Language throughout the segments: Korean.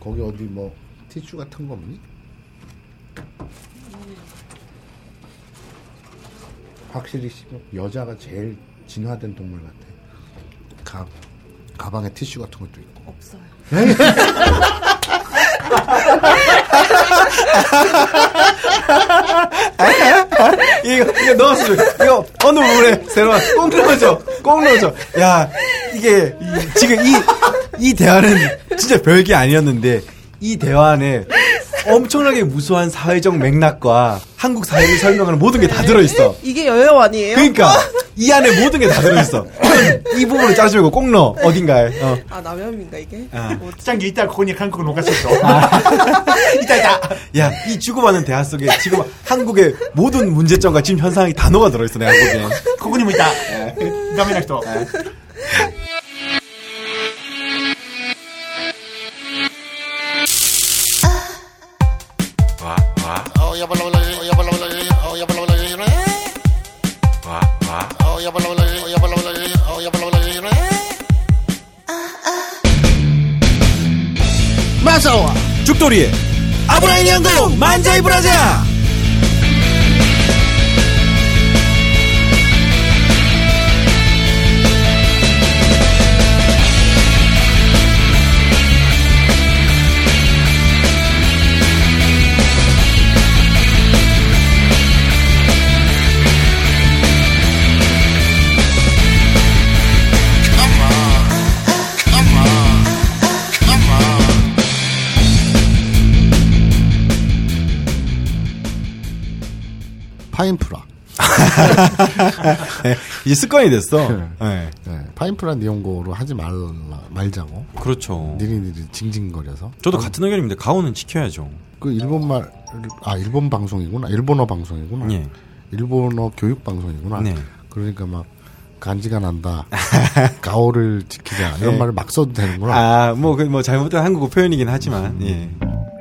거기 어디 뭐 티슈 같은 거 없니? 확실히 씨, 여자가 제일 진화된 동물 같아. 가 가방에 티슈 같은 것도 있고. 없어요. 이거, 이거 넣었어. 이거 어느 부분에 새로 꼭 넣어줘. 꼭 넣어줘. 야, 이게, 이- 지금 이, 이 대화는 진짜 별게 아니었는데 이 대화 안에 엄청나게 무수한 사회적 맥락과 한국 사회를 설명하는 모든 게 다 들어있어. 이게 여행 아니에요? 그러니까 이 안에 모든 게 다 들어있어. 이 부분을 짜주고 꼭 넣어 네. 어딘가에. 어. 아 남염인가 이게? 아. 짱기 이따 코니 한국 녹았었어. 이따 이따. 야이 주고받는 대화 속에 지금 한국의 모든 문제점과 지금 현상이 단어가 들어있어 내가 보기엔. 코니 뭐 이따. 네. 다음에 날 또. 네. 마사와 죽돌이의 아브라인 연구 만자이 브라자! 파인프라. 네, 이제 습관이 됐어. 네. 네, 파인프라 니온고로 하지 말라 말자고. 그렇죠. 니리니리 징징거려서. 저도 같은 의견입니다. 가오는 지켜야죠. 그 일본말 아 일본 방송이구나. 일본어 방송이구나. 예. 일본어 교육 방송이구나. 네. 그러니까 막 간지가 난다. 가오를 지키자. 이런 네. 말을 막 써도 되는구나. 아, 뭐, 그, 뭐, 잘못된 한국어 표현이긴 하지만, 예.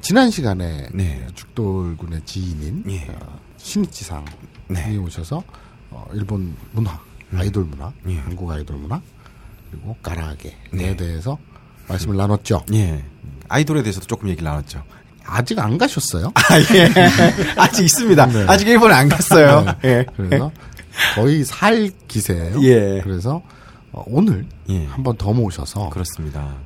지난 시간에 네. 죽돌군의 지인인 예. 어, 신이치상이 네. 오셔서 어, 일본 문화, 아이돌 문화, 예. 한국 아이돌 문화 그리고 가라아게에 네. 대해서 말씀을 나눴죠. 예. 아이돌에 대해서도 조금 얘기를 나눴죠. 아직 안 가셨어요? 아, 예. 아직 있습니다. 네. 아직 일본에 안 갔어요. 예. 그래서 거의 살 기세예요. 예. 그래서 어, 오늘 예. 한번 더 모셔서 그렇습니다.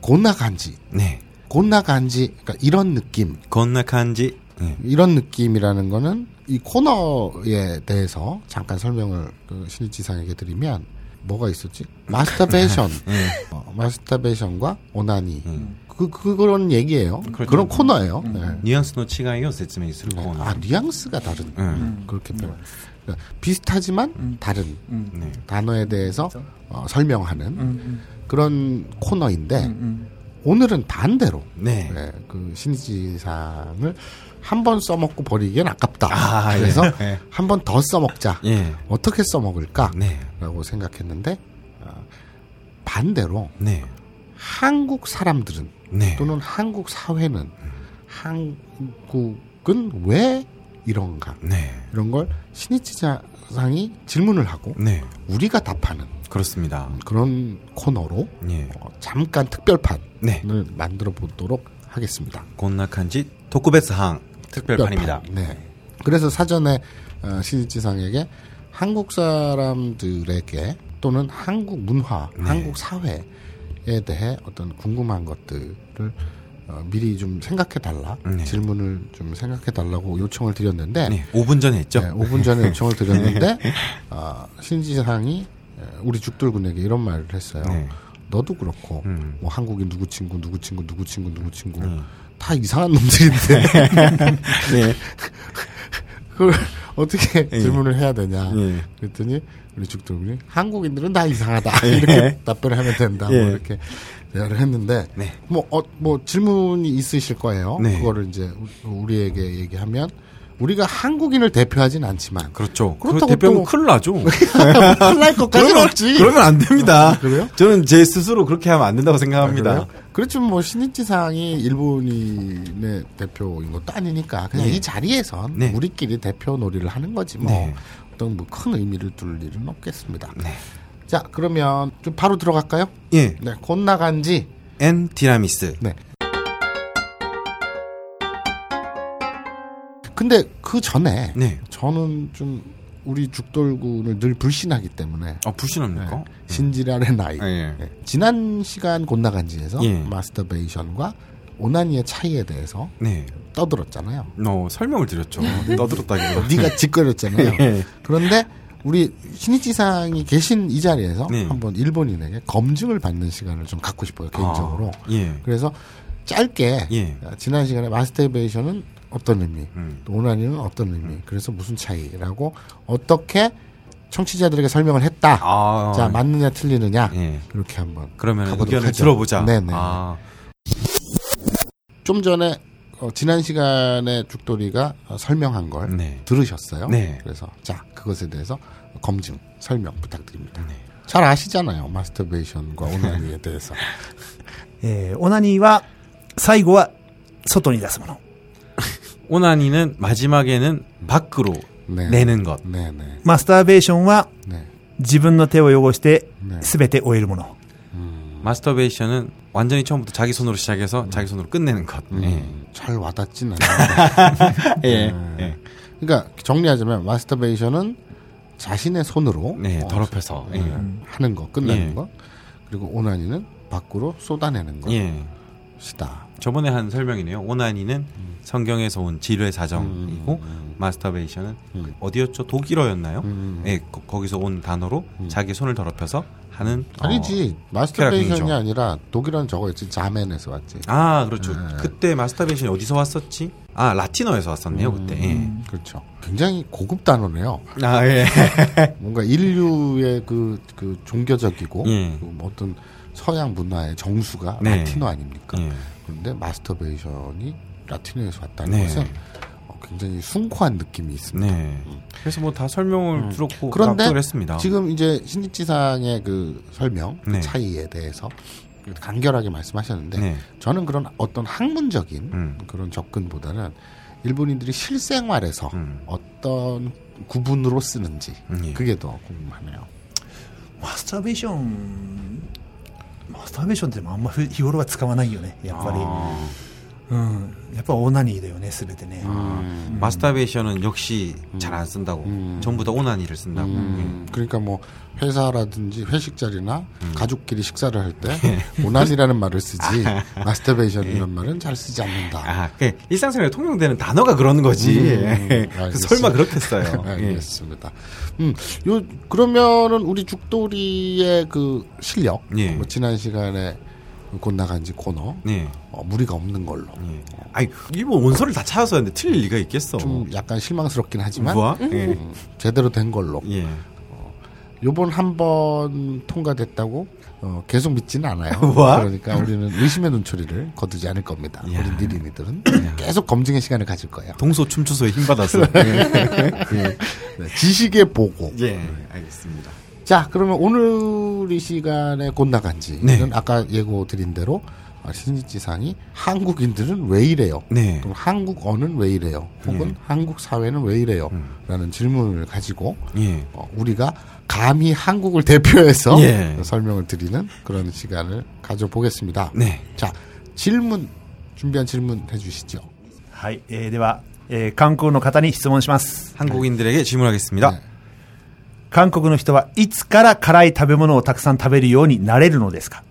곤나간지, 네. 곤나간지 그러니까 이런 느낌. 곤나간지 네. 이런 느낌이라는 거는 이 코너에 대해서 잠깐 설명을 그 신입지상에게 드리면 뭐가 있었지? 마스터베이션, 네. 어, 마스터베이션과 오나니. 음. 그, 그런 얘기예요. 그렇죠. 그런 코너예요. 음. 네. 뉘앙스의 차이요, 세츠메이 스 코너. 아, 뉘앙스가 다른. 음. 음 그렇게 표현. 그러니까 비슷하지만 음. 다른 음. 네. 단어에 대해서 그렇죠. 어, 설명하는 그런 코너인데 오늘은 반대로 네. 네, 그 신지상을 한 번 써먹고 버리기엔 아깝다. 아, 예. 그래서 예. 한번 더 써먹자. 예. 어떻게 써먹을까? 네. 라고 생각했는데 어, 반대로 네. 한국 사람들은 네. 또는 한국 사회는 한국은 왜 이런가 네. 이런 걸 신이치자상이 질문을 하고 네. 우리가 답하는 그렇습니다 그런 코너로 네. 어, 잠깐 특별판을 네. 만들어 보도록 하겠습니다. 곤낙한지 도쿠베스항 특별판입니다. 네. 그래서 사전에 어, 신이치상에게 한국 사람들에게 또는 한국 문화, 네. 한국 사회에 대해 어떤 궁금한 것들을 어, 미리 좀 생각해 달라 네. 질문을 좀 생각해 달라고 요청을 드렸는데 네. 5분 전에 했죠. 네, 5분 전에 요청을 드렸는데 어, 신지상이 우리 죽돌군에게 이런 말을 했어요. 네. 너도 그렇고 음. 뭐 한국인 누구 친구 누구 친구 누구 친구 누구 친구 음. 다 이상한 놈들인데 네. 그걸 어떻게 예. 질문을 해야 되냐 예. 그랬더니 우리 죽돌군이 한국인들은 다 이상하다 이렇게 답변을 하면 된다 뭐 예. 이렇게 대화를 했는데 네. 뭐, 어, 뭐 질문이 있으실 거예요. 네. 그거를 이제 우- 우리에게 얘기하면 우리가 한국인을 대표하진 않지만 그렇죠. 그 그렇다고 대표하면 또- 큰일 나죠. 큰날 것까지는 그러면, 없지. 그러면 안 됩니다. 아, 그래요? 저는 제 스스로 그렇게 하면 안 된다고 생각합니다. 그래요? 그렇지만 뭐 신이치상이 일본인의 대표인 것도 아니니까 그냥 네. 이 자리에선 네. 우리끼리 대표 놀이를 하는 거지 뭐 네. 어떤 뭐 큰 의미를 둘 일은 없겠습니다. 네. 자 그러면 좀 바로 들어갈까요? 예. 네, 곧 나간지 엔 티라미스. 네. 근데 그 전에 네. 저는 좀 우리 죽돌군을 늘 불신하기 때문에 아, 불신합니까? 네. 신지랄의 나이. 아, 예. 네. 지난 시간 곤나간지에서 예. 마스터베이션과 오나니의 차이에 대해서 네. 떠들었잖아요. 어, 설명을 드렸죠. 떠들었다기보다. 네가 짓거렸잖아요. 예. 그런데 우리 신이치상이 계신 이 자리에서 네. 한번 일본인에게 검증을 받는 시간을 좀 갖고 싶어요 개인적으로. 아, 예. 그래서 짧게 예. 지난 시간에 마스터베이션은 어떤 의미, 음. 또 오나니는 어떤 의미, 그래서 무슨 차이라고 어떻게 청취자들에게 설명을 했다. 아, 자 맞느냐 틀리느냐 예. 이렇게 한번 그러면 가보도록 의견을 하죠. 들어보자. 네네. 아, 좀 전에 어, 지난 시간에 죽돌이가 어, 설명한 걸 네. 들으셨어요. 네. 그래서 자 그것에 대해서 검증 설명 부탁드립니다. 네. 잘 아시잖아요 마스터베이션과 오나니에 대해서. えーオナニーは、最後は、外に出すもの。 오나니는 마지막에는 밖으로 네. 내는 것. 네네. マスターベーションは、 네. 自分の手を汚してね、すべて終えるもの。 마스터베이션은 완전히 처음부터 자기 손으로 시작해서 자기 손으로 끝내는 것. 음, 잘 와닿진 않아요. 예. 예. 네. 예. 그러니까 정리하자면 마스터베이션은 자신의 손으로 네, 어, 더럽혀서. 예. 하는 거 끝내는 예. 거 그리고 오나니는 밖으로 쏟아내는 예. 것이다. 저번에 한 설명이네요. 오나니는 성경에서 온 지뢰 사정이고 마스터베이션은 음. 어디였죠? 독일어였나요? 음. 예, 거, 기서온 단어로 자기 손을 더럽혀서 하는 아니지 마스터베이션이 쾌락행위죠. 아니라 독일어는 저거였지 자멘에서 왔지. 어, 아, 그렇죠. 네. 그때 마스터베이션이 어디서 왔었지? 아, 라틴어에서 왔었네요, 그때. 예. 그렇죠. 굉장히 고급 단어네요. 아, 예. 뭔가 인류의 그, 그 종교적이고 예. 그 어떤 서양 문화의 정수가 네. 라틴어 아닙니까? 예. 근데 마스터베이션이 라틴어에서 왔다는 네. 것은 어, 굉장히 숭고한 느낌이 있습니다. 네. 음. 그래서 뭐 다 설명을 음. 들었고 그런데 했습니다. 지금 이제 신입지상의 그 설명 그 네. 차이에 대해서 간결하게 말씀하셨는데 네. 저는 그런 어떤 학문적인 음. 그런 접근보다는 일본인들이 실생활에서 음. 어떤 구분으로 쓰는지 예. 그게 더 궁금하네요. 마스터베이션 マスターベーションってあんま日頃は使わないよね、やっぱり。 아, うん。やっぱオナニーだよね、すべてね。 마스터베이션은 역시 잘 안 쓴다고. 음. 전부 다 오나니를 쓴다고. 음, 그러니까 뭐 회사라든지 회식 자리나 음. 가족끼리 식사를 할 때 예. 오난이라는 말을 쓰지 마스터베이션이라는 말은 잘 쓰지 않는다. 아, 그 일상생활에 통용되는 단어가 그런 거지. 음, 예. 그 알겠습니다. 설마 그렇게 써요. 네, 예. 알겠습니다. 음, 요 그러면은 우리 죽돌이의 그 실력, 예. 뭐 지난 시간에 곧 나간지 코너 네. 어, 무리가 없는 걸로 예. 아니, 일본 원서를 다 찾아서 했는데 틀릴 리가 있겠어. 좀 약간 실망스럽긴 하지만? 예. 음, 제대로 된 걸로 예. 요번 한 번 통과됐다고 어, 계속 믿지는 않아요. 뭐야? 그러니까 우리는 의심의 눈초리를 거두지 않을 겁니다. 야. 우리 니린이들은 계속 검증의 시간을 가질 거예요. 동서 춤추소에 힘 받았어. 네, 지식의 보고. 예. 알겠습니다. 자, 그러면 오늘 이 시간에 곧 나간지는 네. 아까 예고 드린 대로 어, 신지지상이 한국인들은 왜 이래요? 네. 그럼 한국어는 왜 이래요? 혹은 한국 사회는 왜 이래요? 음. 라는 질문을 가지고 예. 어, 우리가 감히 한국을 대표해서 예. 설명을 드리는 그런 시간을 가져보겠습니다. 네. 자, 질문 준비한 질문 해주시죠. はい。えーでは、えー韓国の方に質問します。 한국인들에게 질문하겠습니다. 네. 韓国の人はいつから辛い食べ物をたくさん食べるようになれるのですか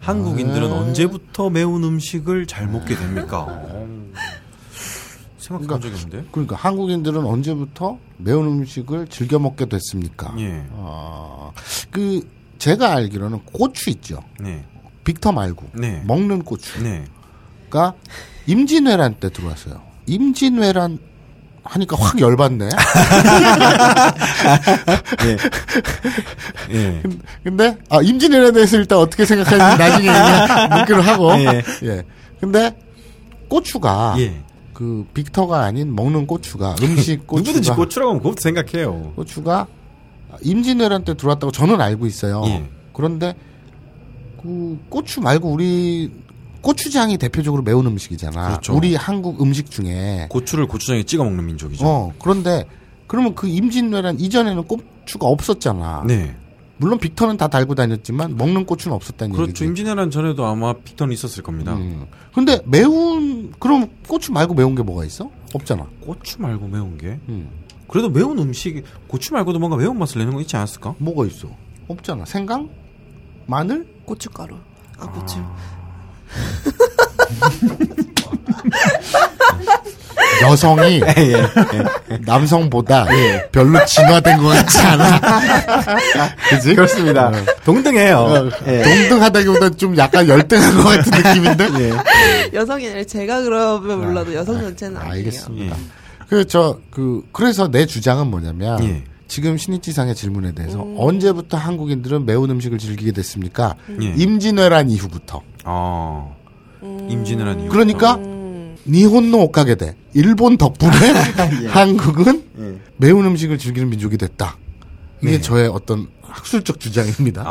한국인들은 언제부터 매운 음식을 잘 먹게 됩니까? 생각한 적이 없는데. 그러니까 한국인들은 언제부터 매운 음식을 즐겨 먹게 됐습니까? 예. 어, 그 제가 알기로는 고추 있죠. 네. 빅터 말고 네. 먹는 고추가 네. 임진왜란 때 들어왔어요. 임진왜란 하니까 확 열받네. 예. 예. 근데 아 임진왜란에 대해서 일단 어떻게 생각하는지 나중에 묻기로 하고. 예. 예. 근데 고추가 예. 그 빅터가 아닌 먹는 고추가 음식 고추가 누구든지 고추라고 하면 그것도 생각해요. 고추가 임진왜란 때 들어왔다고 저는 알고 있어요. 예. 그런데 그 고추 말고 우리 고추장이 대표적으로 매운 음식이잖아. 그렇죠. 우리 한국 음식 중에. 고추를 고추장에 찍어 먹는 민족이죠. 어 그런데 그러면 그 임진왜란 이전에는 고추가 없었잖아. 네. 물론 빅터는 다 달고 다녔지만 먹는 고추는 없었다는 그렇죠. 얘기지. 임진왜란 전에도 아마 빅턴이 있었을 겁니다. 음. 근데 매운 그럼 고추 말고 매운 게 뭐가 있어? 없잖아. 고추 말고 매운 게 음. 그래도 매운 음식 고추 말고도 뭔가 매운 맛을 내는 거 있지 않았을까? 뭐가 있어? 없잖아. 생강? 마늘? 고춧가루. 아, 고추. 여성이 남성보다 별로 진화된 것 같지 않아. 그지? 그렇습니다. 동등해요. 어, 예. 동등하다기보다 좀 약간 열등한 것 같은 느낌인데? 여성이 아니라 제가 그러면 몰라도 여성 전체는 아니에요. 알겠습니다. 그, 저, 그, 그래서 내 주장은 뭐냐면, 예. 지금 신입지상의 질문에 대해서 언제부터 한국인들은 매운 음식을 즐기게 됐습니까? 예. 임진왜란 이후부터. 아 임진왜란 이후. 그러니까, 니혼노 오카게대. 일본 덕분에 한국은 매운 음식을 즐기는 민족이 됐다. 이게 네. 저의 어떤 학술적 주장입니다.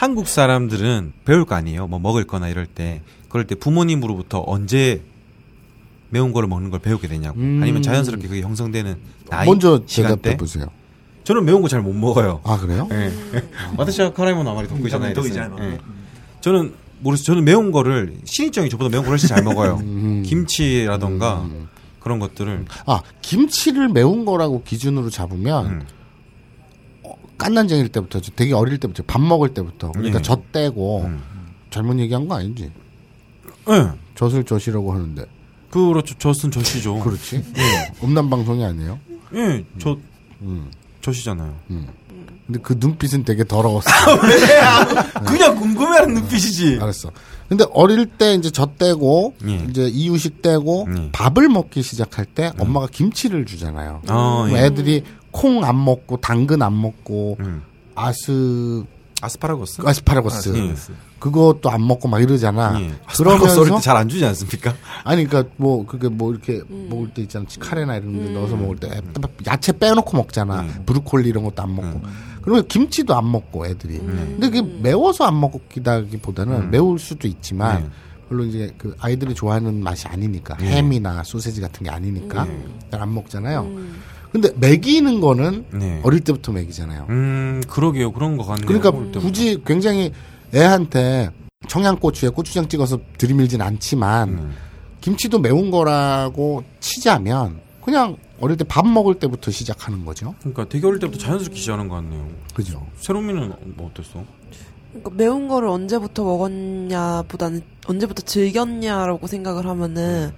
한국 사람들은 배울 거 아니에요. 뭐 먹을 거나 이럴 때. 그럴 때 부모님으로부터 언제 매운 거를 먹는 걸 배우게 되냐고. 음. 아니면 자연스럽게 그게 형성되는 나이 먼저 시간대. 보세요. 저는 매운 거 잘 못 먹어요. 아, 그래요? 예. 와타시와 덕후잖아요. 덕후잖아요. 예. 저는 모르겠어요. 저는 매운 거를 신입정이 저보다 매운 걸 훨씬 잘 먹어요. 음. 김치라던가 그런 것들을 아, 김치를 매운 거라고 기준으로 잡으면, 음. 어, 깐난쟁일 때부터, 저 되게 어릴 때부터, 밥 먹을 때부터, 그러니까 예. 젖 떼고, 음. 잘못 얘기한 거 아니지? 예. 젖을 젖이라고 하는데. 그렇죠. 젖은 젖이죠. 그렇지? 음란 방송이 아니에요? 예, 저, 음. 젖이잖아요. 근데 그 눈빛은 되게 더러웠어. 그냥 궁금해하는 눈빛이지. 알았어. 근데 어릴 때 이제 젖 떼고, 예. 이제 이유식 떼고, 예. 밥을 먹기 시작할 때 엄마가 김치를 주잖아요. 아, 예. 애들이 콩 안 먹고, 당근 안 먹고, 음. 아스, 아스파라거스? 아스파라거스. 예. 그것도 안 먹고 막 이러잖아. 예. 아스파라거스 어릴 그러면서 때잘안 주지 않습니까? 아니 그러니까 뭐 그게 뭐 이렇게 먹을 때 있잖아 카레나 이런 데 넣어서 먹을 때 야채 빼놓고 먹잖아 브루콜리 이런 것도 안 먹고 그러면 김치도 안 먹고 애들이 근데 그게 매워서 안 먹기다기보다는 매울 수도 있지만 네. 별로 이제 그 아이들이 좋아하는 맛이 아니니까 햄이나 소세지 같은 게 아니니까 잘 안 먹잖아요 근데 먹이는 거는 네. 어릴 때부터 먹이잖아요 음, 그러게요. 그런 거 같네요. 그러니까. 굳이 굉장히 애한테 청양고추에 고추장 찍어서 들이밀진 않지만 음. 김치도 매운 거라고 치자면 그냥 어릴 때 밥 먹을 때부터 시작하는 거죠. 그러니까 되게 어릴 때부터 자연스럽게 시작하는 것 같네요. 그죠? 세롬이는 뭐 어땠어? 그러니까 매운 거를 언제부터 먹었냐보다는 언제부터 즐겼냐라고 생각을 하면은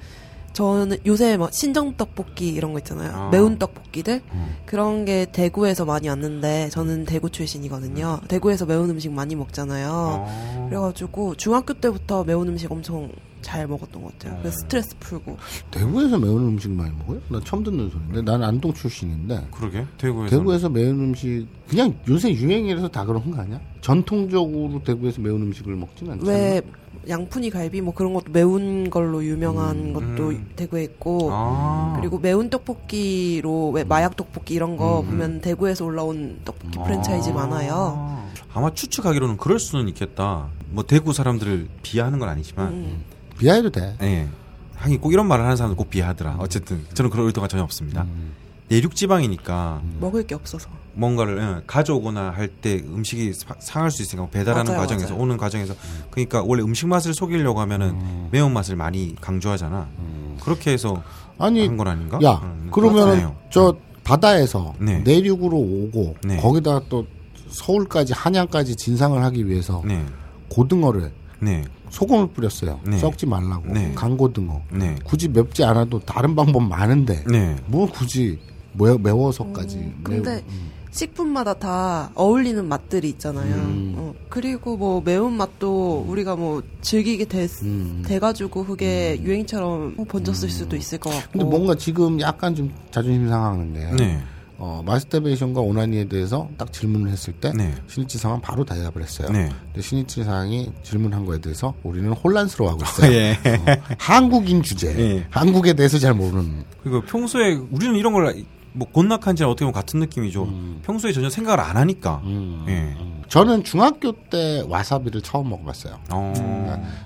저는 요새 막 신정 떡볶이 이런 거 있잖아요. 아. 매운 떡볶이들 음. 그런 게 대구에서 많이 왔는데 저는 대구 출신이거든요. 대구에서 매운 음식 많이 먹잖아요. 아. 그래가지고 중학교 때부터 매운 음식 엄청 잘 먹었던 것 같아요. 그래서 스트레스 풀고 대구에서 매운 음식 많이 먹어요? 나 처음 듣는 소리인데 나는 안동 출신인데 그러게. 대구에서. 대구에서 매운 음식 그냥 요새 유행이라서 다 그런 거 아니야? 전통적으로 대구에서 매운 음식을 먹진 않잖아. 왜 양푼이 갈비 뭐 그런 것도 매운 걸로 유명한 것도 음. 대구에 있고 아. 그리고 매운 떡볶이로 왜 마약 떡볶이 이런 거 보면 대구에서 올라온 떡볶이 프랜차이즈 많아요. 아. 아마 추측하기로는 그럴 수는 있겠다. 뭐 대구 사람들을 비하하는 건 아니지만, 음. 비하해도 돼. 예. 하긴 꼭 이런 말을 하는 사람들 꼭 비하하더라. 어쨌든 저는 그런 의도가 전혀 없습니다. 음. 내륙 지방이니까 먹을 게 없어서. 뭔가를 예, 가져오거나 할 때 음식이 사- 상할 수 있으니까 배달하는 맞아요, 과정에서 맞아요. 오는 과정에서 그러니까 원래 음식 맛을 속이려고 하면은 매운 맛을 많이 강조하잖아. 음, 그렇게 해서 아니 한 건 아닌가? 야 음, 그러면은 그렇잖아요. 저 바다에서 네. 내륙으로 오고 네. 거기다가 또 서울까지 한양까지 진상을 하기 위해서 네, 고등어를 네, 소금을 뿌렸어요. 네. 썩지 말라고 네. 강고등어. 네, 굳이 맵지 않아도 다른 방법 많은데 네. 뭐 굳이 매워, 매워서까지 음, 근데 매우- 음. 식품마다 다 어울리는 맛들이 있잖아요. 음. 어, 그리고 뭐 매운 맛도 우리가 뭐 즐기게 돼, 음. 돼가지고 그게 유행처럼 번졌을 수도 있을 것 같고. 근데 뭔가 지금 약간 좀 자존심 상하는 게 네. 어, 마스터베이션과 오나니에 대해서 딱 질문을 했을 때 네. 신이치 상은 바로 대답을 했어요. 네. 근데 신이치 상이 질문한 거에 대해서 우리는 혼란스러워하고 있어요. 예. 어, 한국인 주제, 예. 한국에 대해서 잘 모르는. 그리고 평소에 우리는 이런 걸 뭐 곤낙한지 어떻게 보면 같은 느낌이죠. 평소에 전혀 생각을 안 하니까. 음, 예. 저는 중학교 때 와사비를 처음 먹어봤어요. 어.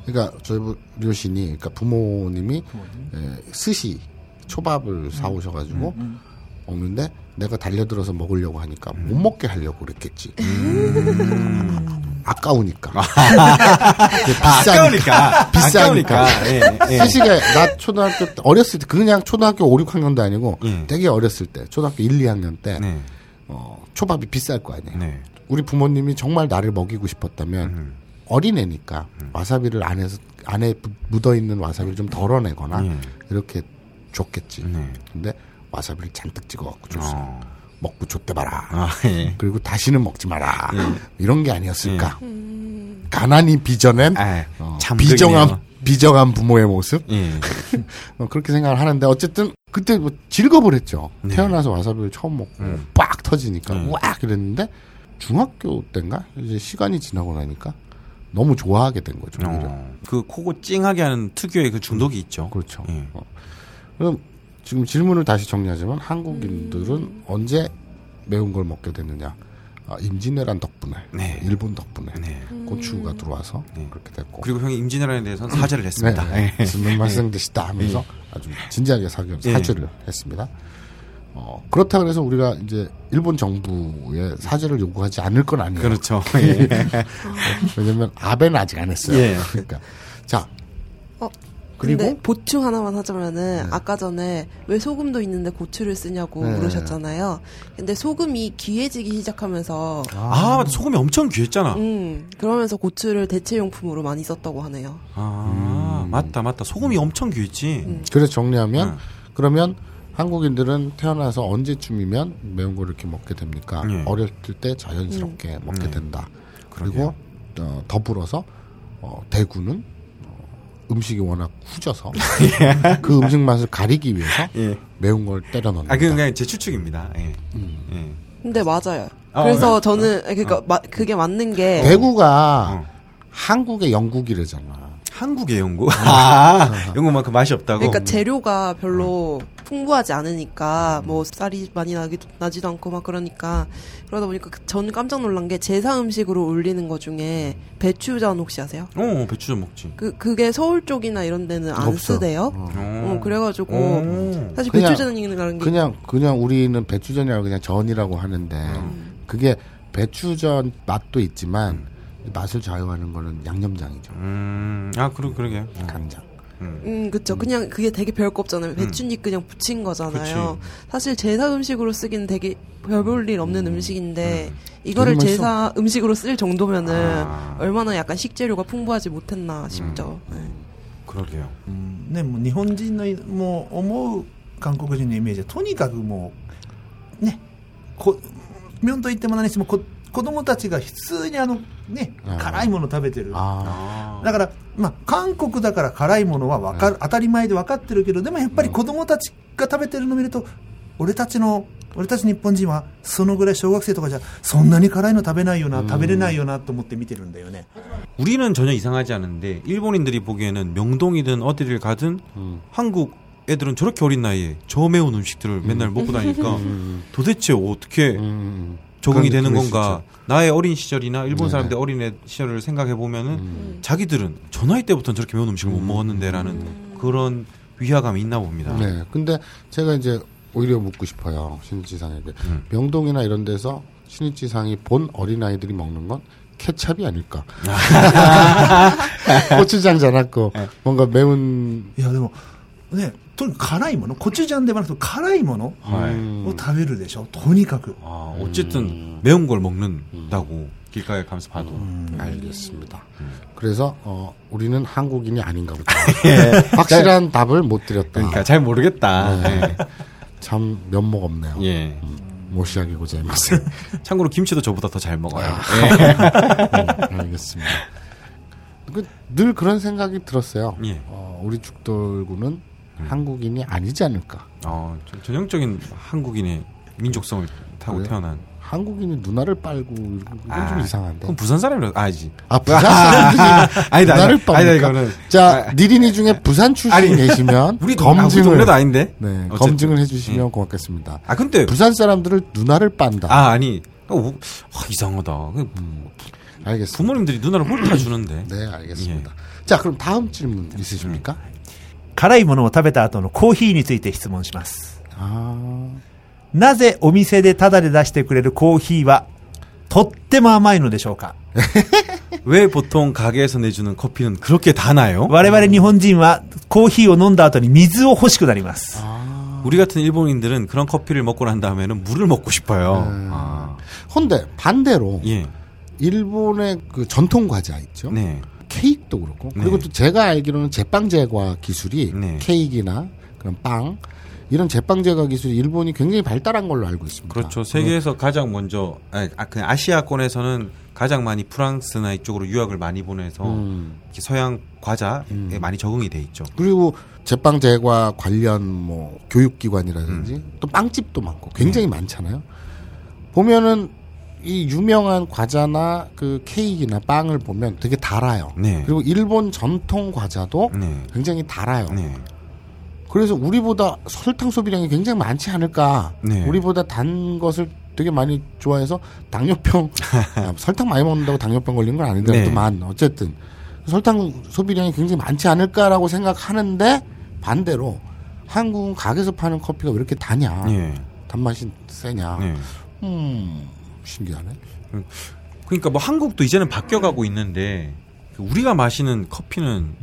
그러니까 저희 부- 류신이, 그러니까 부모님이 에, 스시 초밥을 사오셔가지고 먹는데 내가 달려들어서 먹으려고 하니까 못 먹게 하려고 그랬겠지. 아까우니까. 비싸니까. 비싸니까. 아까우니까. 예, 예. 나 초등학교 때 어렸을 때 그냥 초등학교 5, 6학년도 아니고 예. 되게 어렸을 때 초등학교 1, 2학년 때 네. 어, 초밥이 비쌀 거 아니에요. 네. 우리 부모님이 정말 나를 먹이고 싶었다면 음. 어린애니까 와사비를 안에서 안에 묻어 있는 와사비를 좀 덜어내거나 예. 이렇게 줬겠지. 네. 근데 와사비를 잔뜩 찍어갖고 줬어. 어. 먹고 줬대 봐라. 아, 예. 그리고 다시는 먹지 마라. 예. 이런 게 아니었을까. 가난이 빚어낸 아, 어, 참 비정한 부모의 모습. 예. 어, 그렇게 생각을 하는데 어쨌든 그때 뭐 즐겁을 했죠. 네. 태어나서 와사비를 처음 먹고 음. 빡 터지니까 음. 와 그랬는데 중학교 때인가 이제 시간이 지나고 나니까 너무 좋아하게 된 거죠. 어. 그 코고 찡하게 하는 특유의 그 중독이 있죠. 그렇죠. 예. 어. 그럼 지금 질문을 다시 정리하자면 한국인들은 언제 매운 걸 먹게 됐느냐? 아, 임진왜란 덕분에, 네. 일본 덕분에 네. 고추가 들어와서 네. 그렇게 됐고. 그리고 형이 임진왜란에 대해서는 사죄를 했습니다. 네, 예. 무슨 말씀 드시다 하면서 아주 진지하게 사, 예. 사죄를 했습니다. 어, 그렇다 그래서 우리가 이제 일본 정부에 사죄를 요구하지 않을 건 아니에요. 그렇죠. 예. 왜냐면 아베는 아직 안 했어요. 예. 그러니까 자 어, 그리고 근데 보충 하나만 하자면은 아까 전에 왜 소금도 있는데 고추를 쓰냐고 네. 물으셨잖아요. 근데 소금이 귀해지기 시작하면서 아, 맞다. 소금이 엄청 귀했잖아. 음 그러면서 고추를 대체 용품으로 많이 썼다고 하네요. 아, 음. 맞다, 맞다. 소금이 엄청 귀했지. 음. 그래서 정리하면 네. 그러면 한국인들은 태어나서 언제쯤이면 매운 걸 이렇게 먹게 됩니까? 예. 어렸을 때 자연스럽게 먹게 네. 된다. 그리고 어, 더불어서 어, 대구는 어, 음식이 워낙 후져서 그 음식 맛을 가리기 위해서 예. 매운 걸 때려 넣는다. 아, 그건 그냥 제 추측입니다. 예. 음. 예. 근데 맞아요. 아, 그래서 어. 저는 그러니까 마- 그게 맞는 게 대구가 어. 한국의 영국이래잖아. 한국의 영국? 아, 영국만큼 맛이 없다고? 그러니까 재료가 별로 풍부하지 않으니까 뭐 쌀이 많이 나기도, 나지도 않고 막 그러니까 그러다 보니까 그전 깜짝 놀란 게 제사 음식으로 올리는 것 중에 배추전 혹시 아세요? 어, 배추전 먹지. 그 그게 서울 쪽이나 이런 데는 안 없어. 쓰대요. 어. 어, 그래가지고 오. 사실 그냥- 배추전이라는 게 그냥 그냥 우리는 배추전이라고 그냥 전이라고 하는데 그게 배추전 맛도 있지만 맛을 좌우하는 거는 양념장이죠. 음, 아, 그러, 그러게. 어. 간장. 음. 음, 그쵸. 그냥 그게 되게 별거 없잖아요. 배추잎 그냥 붙인 거잖아요. 사실 제사 음식으로 쓰기는 되게 별 볼 일 없는 음. 식인데 이거를 되게 맛있어. 제사 음식으로 쓸 정도면은 아. 얼마나 약간 식재료가 풍부하지 못했나 싶죠. 네. 그러게요. うんね、もう日本人のもう思う韓国人のイメージはとにかくもうねこ明と言っても何してもこ 子供たちが普通にあのねうん辛いもの食べてる 아, だから、まあ、韓国だから辛いものはわかる、当たり前で分かってるけどでもやっぱり子供たちが食べてるのを見ると俺たちの俺たち日本人はそのぐらい小学生とかじゃそんなに辛いの食べないよな、食べれないよなと思って見てるんだよね 우리는 전혀 이상하지 않은데, 일본인들이 보기에는 명동이든 어디를 가든, 음. 한국 애들은 저렇게 어린 나이에 저 매운 음식들을 맨날 먹고 다니니까, 도대체 어떻게 음, 적응이 되는 건가? 나의 어린 시절이나 일본 네. 사람들 어린 시절을 생각해 보면은 음. 자기들은 전화이 때부터 저렇게 매운 음식을 못 음. 먹었는데라는 음. 그런 위화감이 있나 봅니다. 네. 근데 제가 이제 오히려 묻고 싶어요. 신지상에게. 음. 명동이나 이런 데서 신지상이 본 어린아이들이 먹는 건 케찹이 아닐까. 고추장 잘았고 네. 뭔가 매운. 야, 근데 뭐, 근데 とにかく辛いもの、コチュジャンではなくて辛いもの 네. を食べるでしょ。とにかく。 아, 어쨌든 매운 걸 먹는다고 길가에 가면서 봐도 알겠습니다. 그래서 어, 우리는 한국인이 아닌가 보다. 확실한 답을 못 드렸다. 그러니까 잘 모르겠다. 예. 참 면목 없네요. 예. 모시하기 고자이마스. 참고로 김치도 저보다 더 잘 먹어요. 네, 알겠습니다. 그, 늘 그런 생각이 들었어요. 예. 예. 어, 우리 죽돌구는 한국인이 아니지 않을까. 어, 좀 전형적인 한국인의 민족성을 타고 그래요? 태어난. 한국인이 누나를 빨고 이건 좀 아, 이상한데. 그럼 부산 사람이라 아니지. 아 부산 사람들이 아니다, 누나를? 아니다, 이거는. 자 아, 니린이 중에 부산 출신 아니, 계시면 우리 동- 아, 우리 검증을 동네도 아닌데. 네, 어쨌든. 검증을 해주시면 예. 고맙겠습니다. 아 근데 부산 사람들을 누나를 빤다. 아 아니 어, 아, 이상하다. 그 알겠습니다. 부모님들이 누나를 홀타 주는데. 네, 알겠습니다. 자, 그럼 다음 질문 있으십니까? 辛いものを食べた後のコーヒーについて質問します。 아, なぜお店でタダで出してくれるコーヒーはとっても甘いのでしょうか 왜 보통 가게에서 내주는 커피는 그렇게 다나요? 我々日本人はコーヒーを飲んだ後に水を欲しくなります。 우리 같은 일본인들은 그런 커피를 먹고 난 다음에는 물을 먹고 싶어요. 아, 헌데 반대로 예, 일본의 그 전통 과자 있죠. 네, 케이크도 그렇고 그리고 네. 또 제가 알기로는 제빵 제과 기술이 네. 케이크나 그런 빵 이런 제빵 제과 기술이 일본이 굉장히 발달한 걸로 알고 있습니다. 그렇죠. 세계에서 가장 먼저 아니, 아, 그냥 아시아권에서는 가장 많이 프랑스나 이쪽으로 유학을 많이 보내서 음. 서양 과자에 많이 적응이 돼 있죠. 그리고 제빵 제과 관련 뭐 교육기관이라든지 음. 또 빵집도 많고 네. 굉장히 많잖아요. 보면은 이 유명한 과자나 그 케이크나 빵을 보면 되게 달아요. 네. 그리고 일본 전통 과자도 네, 굉장히 달아요. 네, 그래서 우리보다 설탕 소비량이 굉장히 많지 않을까. 네. 우리보다 단 것을 되게 많이 좋아해서 당뇨병, 아, 설탕 많이 먹는다고 당뇨병 걸린 건 아닌데만 어쨌든 설탕 소비량이 굉장히 많지 않을까라고 생각하는데 반대로 한국은 가게에서 파는 커피가 왜 이렇게 다냐, 네, 단맛이 세냐. 네. 음, 신기하네. 그러니까 뭐 한국도 이제는 바뀌어가고 있는데 그 우리가 마시는 커피는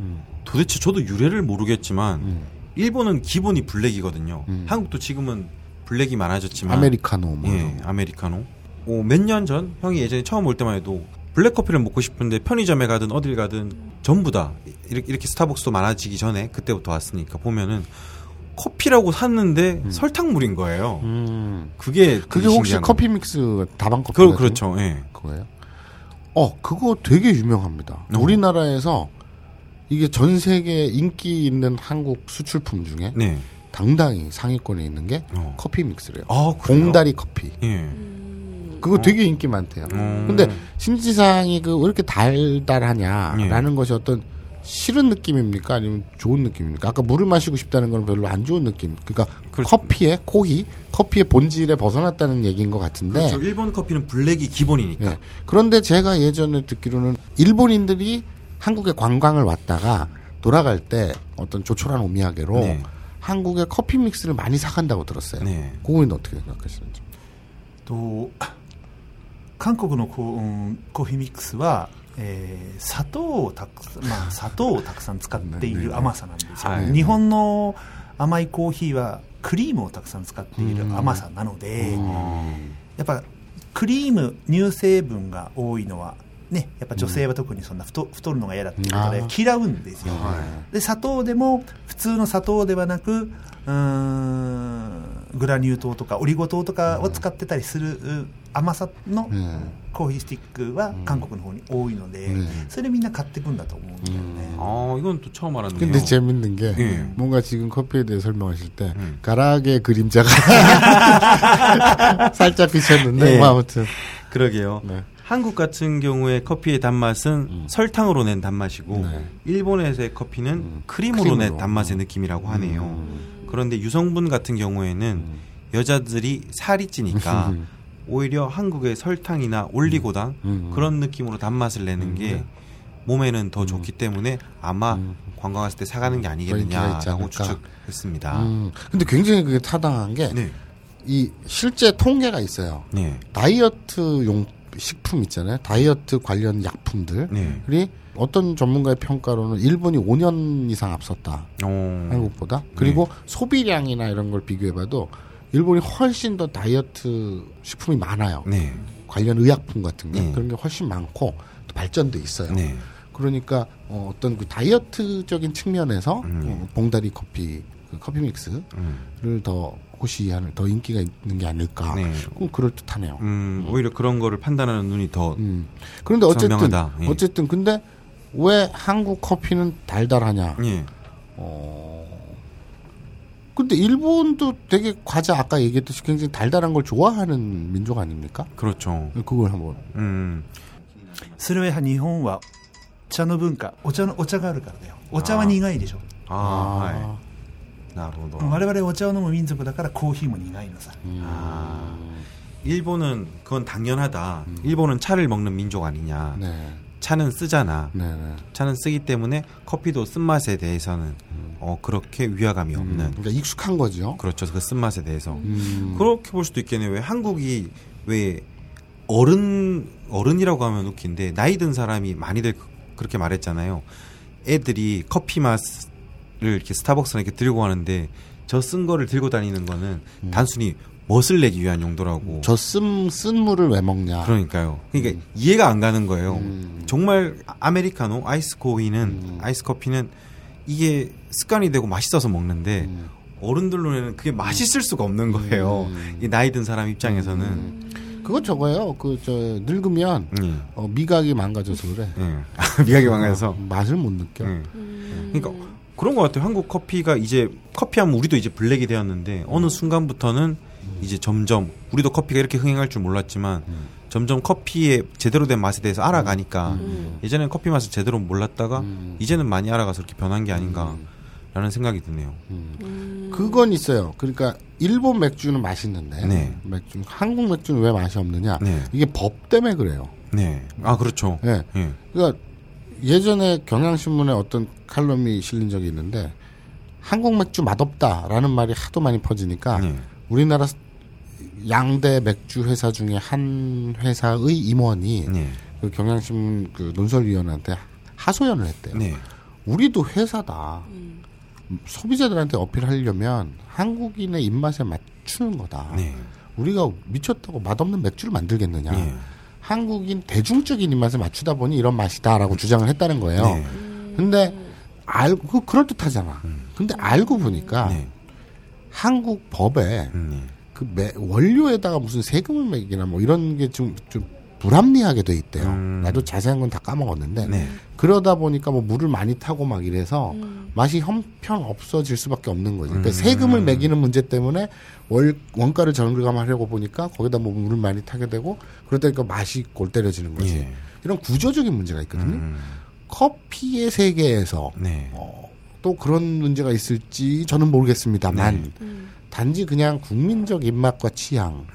도대체 저도 유래를 모르겠지만 음. 일본은 기본이 블랙이거든요. 음. 한국도 지금은 블랙이 많아졌지만 아메리카노 뭐. 예. 아메리카노. 몇년 전 형이 예전에 처음 올 때만 해도 블랙 커피를 먹고 싶은데 편의점에 가든 어딜 가든 전부 다 이렇게, 이렇게 스타벅스도 많아지기 전에 그때부터 왔으니까 보면은 커피라고 샀는데 설탕물인 거예요. 음. 그게 그게 혹시. 커피 믹스 다방 커피 그, 그렇죠. 예. 그거예요? 어, 그거 되게 유명합니다. 어. 우리나라에서 이게 전 세계 인기 있는 한국 수출품 중에 네. 당당히 상위권에 있는 게 어. 커피 믹스래요. 아? 봉다리 커피. 예. 그거 되게 인기 많대요. 음. 근데 신지상이 그 왜 이렇게 달달하냐라는 예. 것이 어떤 싫은 느낌입니까? 아니면 좋은 느낌입니까? 아까 물을 마시고 싶다는 건 별로 안 좋은 느낌. 그러니까 그렇죠. 커피의 코히 커피의 본질에 벗어났다는 얘기인 것 같은데. 그렇죠. 일본 커피는 블랙이 기본이니까. 예. 그런데 제가 예전에 듣기로는 일본인들이 한국에 관광을 왔다가 돌아갈 때 어떤 조촐한 오미야게로 네. 한국의 커피 믹스를 많이 사간다고 들었어요. 네. 그거는 어떻게 생각하시는지. と韓国のこう、うんコーヒーミックスは、 えー砂糖をたくさん、まあ、砂糖をたくさん使っている甘さなんですよ、はい。日本の甘いコーヒーはクリームをたくさん使っている甘さなので、やっぱクリーム乳成分が多いのはね、やっぱ女性は特にそんな太太るのが嫌だっていうことで嫌うんですよ、で砂糖でも普通の砂糖ではなくうーんグラニュー糖とかオリゴ糖とかを使ってたりするう甘さのうんコーヒースティックは韓国の方に多いので、うんそれでみんな買っていくんだと思うんだよね、 아, 이건 또 처음 알았네요. 근데 재밌는 게 예. 뭔가 지금 커피에 대해 설명하실 때 음. 가락의 그림자가 살짝 비쳤는데 네. 뭐 아무튼 그러게요. 네. 한국 같은 경우에 커피의 단맛은 설탕으로 낸 단맛이고 네. 일본에서의 커피는 음, 크림으로, 크림으로. 낸 단맛의 느낌이라고 하네요. 음. 그런데 유성분 같은 경우에는 여자들이 살이 찌니까 오히려 한국의 설탕이나 올리고당 음. 그런 느낌으로 단맛을 내는 게 네. 몸에는 더 좋기 때문에 아마 음. 관광 갔을 때 사가는 게 아니겠느냐라고. 추측했습니다. 음. 근데 굉장히 그게 타당한 게이 네, 실제 통계가 있어요. 네, 다이어트 용 식품 있잖아요. 다이어트 관련 약품들이 네, 어떤 전문가의 평가로는 일본이 5년 이상 앞섰다. 어. 한국보다. 그리고 소비량이나 이런 걸 비교해봐도 일본이 훨씬 더 다이어트 식품이 많아요. 네. 관련 의약품 같은 게 네. 그런 게 훨씬 많고 또 발전도 있어요. 네. 그러니까 어, 어떤 그 다이어트적인 측면에서 음. 어, 봉다리 커피 그 커피 믹스를 음. 더 호시하는 더 인기가 있는 게 아닐까. 네. 그럼 그럴 듯하네요. 음, 오히려 그런 거를 판단하는 눈이 더 음. 그런데 어쨌든 선명하다. 예. 어쨌든 근데 왜 한국 커피는 달달하냐? 예. 어. 근데 일본도 되게 과자 아까 얘기했듯이 굉장히 달달한 걸 좋아하는 민족 아닙니까? 그렇죠. 그걸 한번 うん。それは日本は茶の文化お茶のお茶があるからだよお茶は苦いでしょああ、はい。なるほど。我々お茶を飲む民族だからコーヒーも苦いのさ 아, 일본은 그건 당연하다. 일본은 차를 먹는 민족 아니냐. 네. 차는 쓰잖아. 네, 네. 차는 쓰기 때문에 커피도 쓴맛에 대해서는 어, 그렇게 위화감이 음, 없는. 그러니까 익숙한 거죠. 그렇죠. 그 쓴맛에 대해서. 음. 그렇게 볼 수도 있겠네요. 왜 한국이 왜 어른 어른이라고 하면 웃긴데 나이 든 사람이 많이들 그- 그렇게 말했잖아요. 애들이 커피 맛을 이렇게 스타벅스나 이렇게 들고 가는데 저 쓴 거를 들고 다니는 거는 단순히 멋을 내기 위한 용도라고. 저 쓴, 쓴 물을 왜 먹냐. 그러니까요. 그러니까 이해가 안 가는 거예요. 음. 정말 아메리카노, 아이스 코히는 음. 아이스 커피는 이게 습관이 되고 맛있어서 먹는데 음. 어른들 눈에는 그게 맛있을 수가 없는 거예요. 음. 이 나이 든 사람 입장에서는. 그거 저거예요. 그, 저, 늙으면, 예. 어, 미각이 망가져서 그래. 예. 미각이 망가져서. 어, 맛을 못 느껴. 예. 그러니까 그런 것 같아요. 한국 커피가 이제 커피하면 우리도 이제 블랙이 되었는데 어느 순간부터는 이제 점점 우리도 커피가 이렇게 흥행할 줄 몰랐지만 점점 커피의 제대로 된 맛에 대해서 알아가니까 예전엔 커피 맛을 제대로 몰랐다가 음. 이제는 많이 알아가서 이렇게 변한 게 아닌가라는 생각이 드네요. 그건 있어요. 그러니까, 일본 맥주는 맛있는데, 네. 맥주, 한국 맥주는 왜 맛이 없느냐? 네. 이게 법 때문에 그래요. 네. 아 그렇죠. 예. 예. 그러니까 예전에 경향신문에 어떤 칼럼이 실린 적이 있는데 한국 맥주 맛없다라는 말이 하도 많이 퍼지니까 네. 우리나라 양대 맥주 회사 중에 한 회사의 임원이 네. 그 경향신문 그 논설위원한테 하소연을 했대요. 네. 우리도 회사다. 소비자들한테 어필하려면 한국인의 입맛에 맞추는 거다. 네. 우리가 미쳤다고 맛없는 맥주를 만들겠느냐. 네. 한국인 대중적인 입맛에 맞추다 보니 이런 맛이다라고 주장을 했다는 거예요. 네. 근데 알고 그 그럴 듯하잖아. 근데 알고 보니까 네. 한국 법에 음, 네. 그 매- 원료에다가 무슨 세금을 매기나 뭐 이런 게좀좀 불합리하게 돼 있대요. 음. 나도 자세한 건 다 까먹었는데 네. 그러다 보니까 뭐 물을 많이 타고 막 이래서 맛이 형편 없어질 수밖에 없는 거지. 그러니까 세금을 매기는 문제 때문에 월 원가를 절감하려고 보니까 거기다 뭐 물을 많이 타게 되고 그러다 보니까 맛이 골 때려지는 거지. 예. 이런 구조적인 문제가 있거든요. 음, 커피의 세계에서 네. 어, 또 그런 문제가 있을지 저는 모르겠습니다만 네. 단지 그냥 국민적 입맛과 취향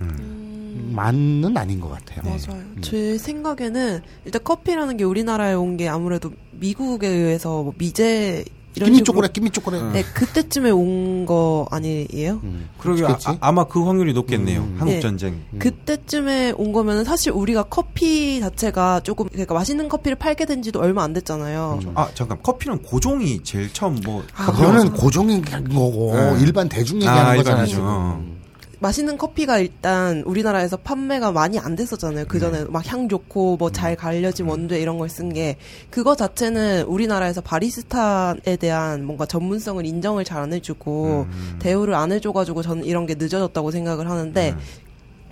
만은 음. 아닌 것 같아요. 맞아요. 제 생각에는 일단 커피라는 게 우리나라에 온 게 아무래도 미국에 의해서 뭐 미제 식으로 초콜릿, 끼미 초콜릿. 네 그때쯤에 온 거 아니에요? 음, 그러게 아, 그렇겠지? 아, 아마 그 확률이 높겠네요. 음. 한국 네. 전쟁. 그때쯤에 온 거면은 사실 우리가 커피 자체가 조금 그러니까 맛있는 커피를 팔게 된 지도 얼마 안 됐잖아요. 음. 아 잠깐 커피는 고종이 제일 처음 뭐 아, 그거는 고종인 거고 네. 일반 대중 아, 얘기하는 거잖아요. 어. 맛있는 커피가 일단 우리나라에서 판매가 많이 안 됐었잖아요. 그 전에 막 향 좋고 뭐 잘 갈려진 원두에 이런 걸 쓴 게 그거 자체는 우리나라에서 바리스타에 대한 뭔가 전문성을 인정을 잘 안 해주고 대우를 안 해줘가지고 저는 이런 게 늦어졌다고 생각을 하는데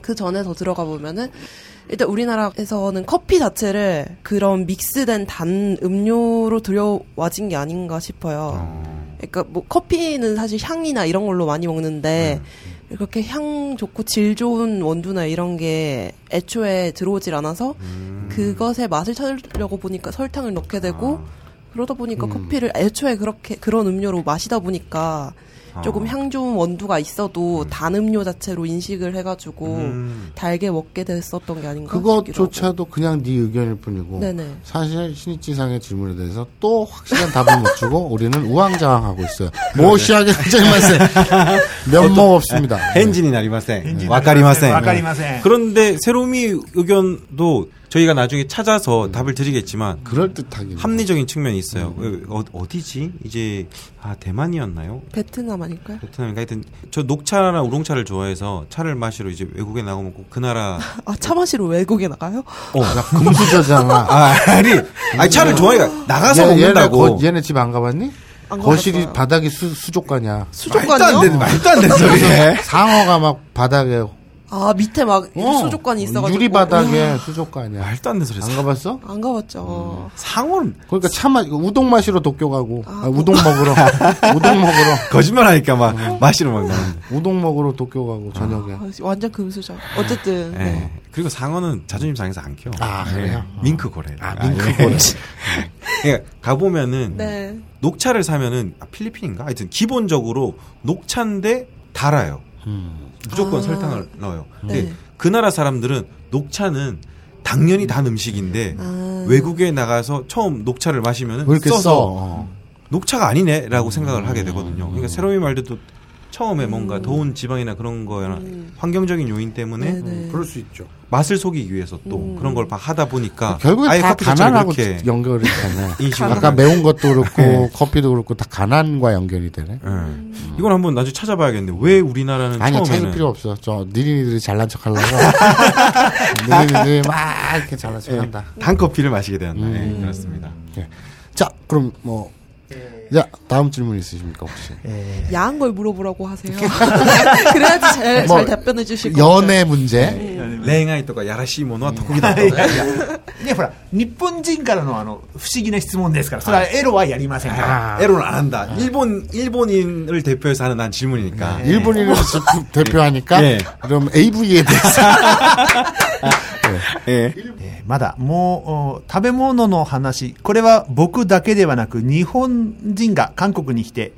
그 전에 더 들어가 보면은 일단 우리나라에서는 커피 자체를 그런 믹스된 단 음료로 들여와진 게 아닌가 싶어요. 그러니까 뭐 커피는 사실 향이나 이런 걸로 많이 먹는데 그렇게 향 좋고 질 좋은 원두나 이런 게 애초에 들어오질 않아서 그것의 맛을 찾으려고 보니까 설탕을 넣게 되고 그러다 보니까 커피를 애초에 그렇게 그런 음료로 마시다 보니까 조금 향 좋은 원두가 있어도 음. 단 음료 자체로 인식을 해가지고 음. 달게 먹게 됐었던 게 아닌가 그것조차도 그냥 네 의견일 뿐이고. 네네. 사실 신입지상의 질문에 대해서 또 확실한 답을 못 주고 우리는 우왕좌왕하고 있어요. 모시하게 하자마세 면목 없습니다. 헨진이 와카리마센. 와카리마센. 그런데 세로미 의견도 저희가 나중에 찾아서 답을 드리겠지만 그럴 듯하긴. 합리적인 측면이 있어요. 어, 어디지? 이제 아 대만이었나요? 베트남 아닐까요? 베트남인가 하여튼 저 녹차나 우롱차를 좋아해서 차를 마시러 이제 외국에 나가면 꼭 그 나라 아, 차 마시러 외국에 나가요? 어. 나 금수저잖아. 아, 아니 아니 차를 좋아해 나가서 얘, 먹는다고 얘네, 거, 얘네 집 안 가봤니? 안 거실이 가봤어요. 바닥이 수, 수족관이야. 수족관이요? 되는 말도 안 되는 소리해. 상어가 막 바닥에 아, 밑에 막 어, 수족관이 있어가지고. 유리 바닥에 수족관이야. 말도 안 되는 소리. 안 가봤어? 안 가봤죠. 상어는 그러니까 차마 우동 마시러 도쿄 가고 아, 우동 먹으러 우동 먹으러 거짓말하니까 막 마시러 막 나는데. 우동 먹으러 도쿄 가고 저녁에. 아, 완전 금수저. 어쨌든. 예. 네. 그리고 상어는 자존심 상해서 안 키워. 아, 그래요? 예. 밍크 고래. 아, 밍크 고래. 그러니까 가보면은 네. 녹차를 사면은 아, 필리핀인가? 하여튼 기본적으로 녹차인데 달아요. 음. 무조건 아. 설탕을 넣어요. 근데 네. 그 나라 사람들은 녹차는 당연히 단 음식인데 아. 외국에 나가서 처음 녹차를 이렇게 써서 써? 어. 녹차가 아니네라고 생각을 하게 되거든요. 음. 그러니까 새로미 말대도 처음에 뭔가 더운 지방이나 그런 거나 음. 환경적인 요인 때문에 네네. 그럴 수 있죠. 맛을 속이기 위해서 또 음. 그런 걸막 하다 보니까 결국에 아예 다 가난하고 연결이 되네. 인식을 아까 매운 것도 그렇고 네. 커피도 그렇고 다 가난과 연결이 되네. 예. 이건 한번 나중에 찾아봐야겠는데 왜 우리나라는 아니야 처음에는 찾을 필요 없어. 저 니린이들이 잘난 척하려고. 니린이들이 막 이렇게 잘난 척한다. 단 커피를 마시게 되었나 음. 예, 그렇습니다. 자 그럼 뭐. 자 다음 질문 있으십니까 혹시? 야한 걸 물어보라고 하세요. 그래야지 잘, 뭐, 잘 답변해 주실 것 같아요. 연애 문제.恋愛とかやらしいものは得意だったいやいやね、ほら、日本人からのあの、不思議な質問ですから、それはエロはやりませんから。 에로는 안 한다. 일본 일본인을 대표해서 하는 난 질문이니까. 일본인을 대표하니까 예. 그럼 AV에 대해서 예.えーまだ、もう、お食べ物の話、これは僕だけではなく、日本人が韓国に来て、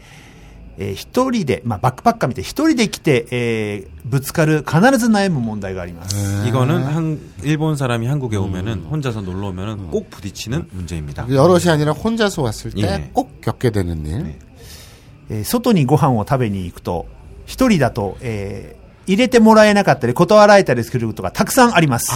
えー一人で、まあ、バックパッカー見て、一人で来て、えーぶつかる、必ず悩む問題があります。 이거는 한 일본 사람이 한국에 오면은 혼자서 놀러 오면은 꼭 부딪히는 문제입니다. 여럿이 아니라 혼자서 왔을 때 예. 꼭 겪게 되는 일. えー外にご飯を食べに行くと、一人だと、えー 入れてもらえなかったり、断られたりすることがたくさんあります。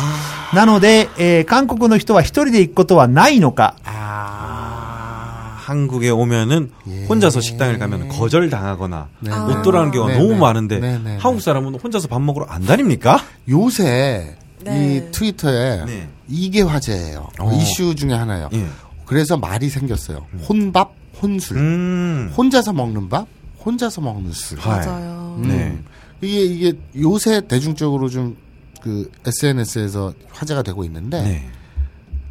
なので、えー韓国の人は一人で行くことはないのか、 아, 한국에 오면은 혼자서 식당을 가면 거절 당하거나 네. 못 돌아가는 경우가 네, 너무 네. 많은데 네, 네, 한국 사람은 혼자서 밥 먹으러 안 다닙니까? 요새 네. 이 트위터에 네. 이게 화제예요. 어. 이슈 중에 하나예요. 예. 그래서 말이 생겼어요. 혼밥, 혼술. 음. 혼자서 먹는 밥, 혼자서 먹는 술. 하이. 맞아요. 음. 네. 이게 이게 요새 대중적으로 좀 그 SNS에서 화제가 되고 있는데 네.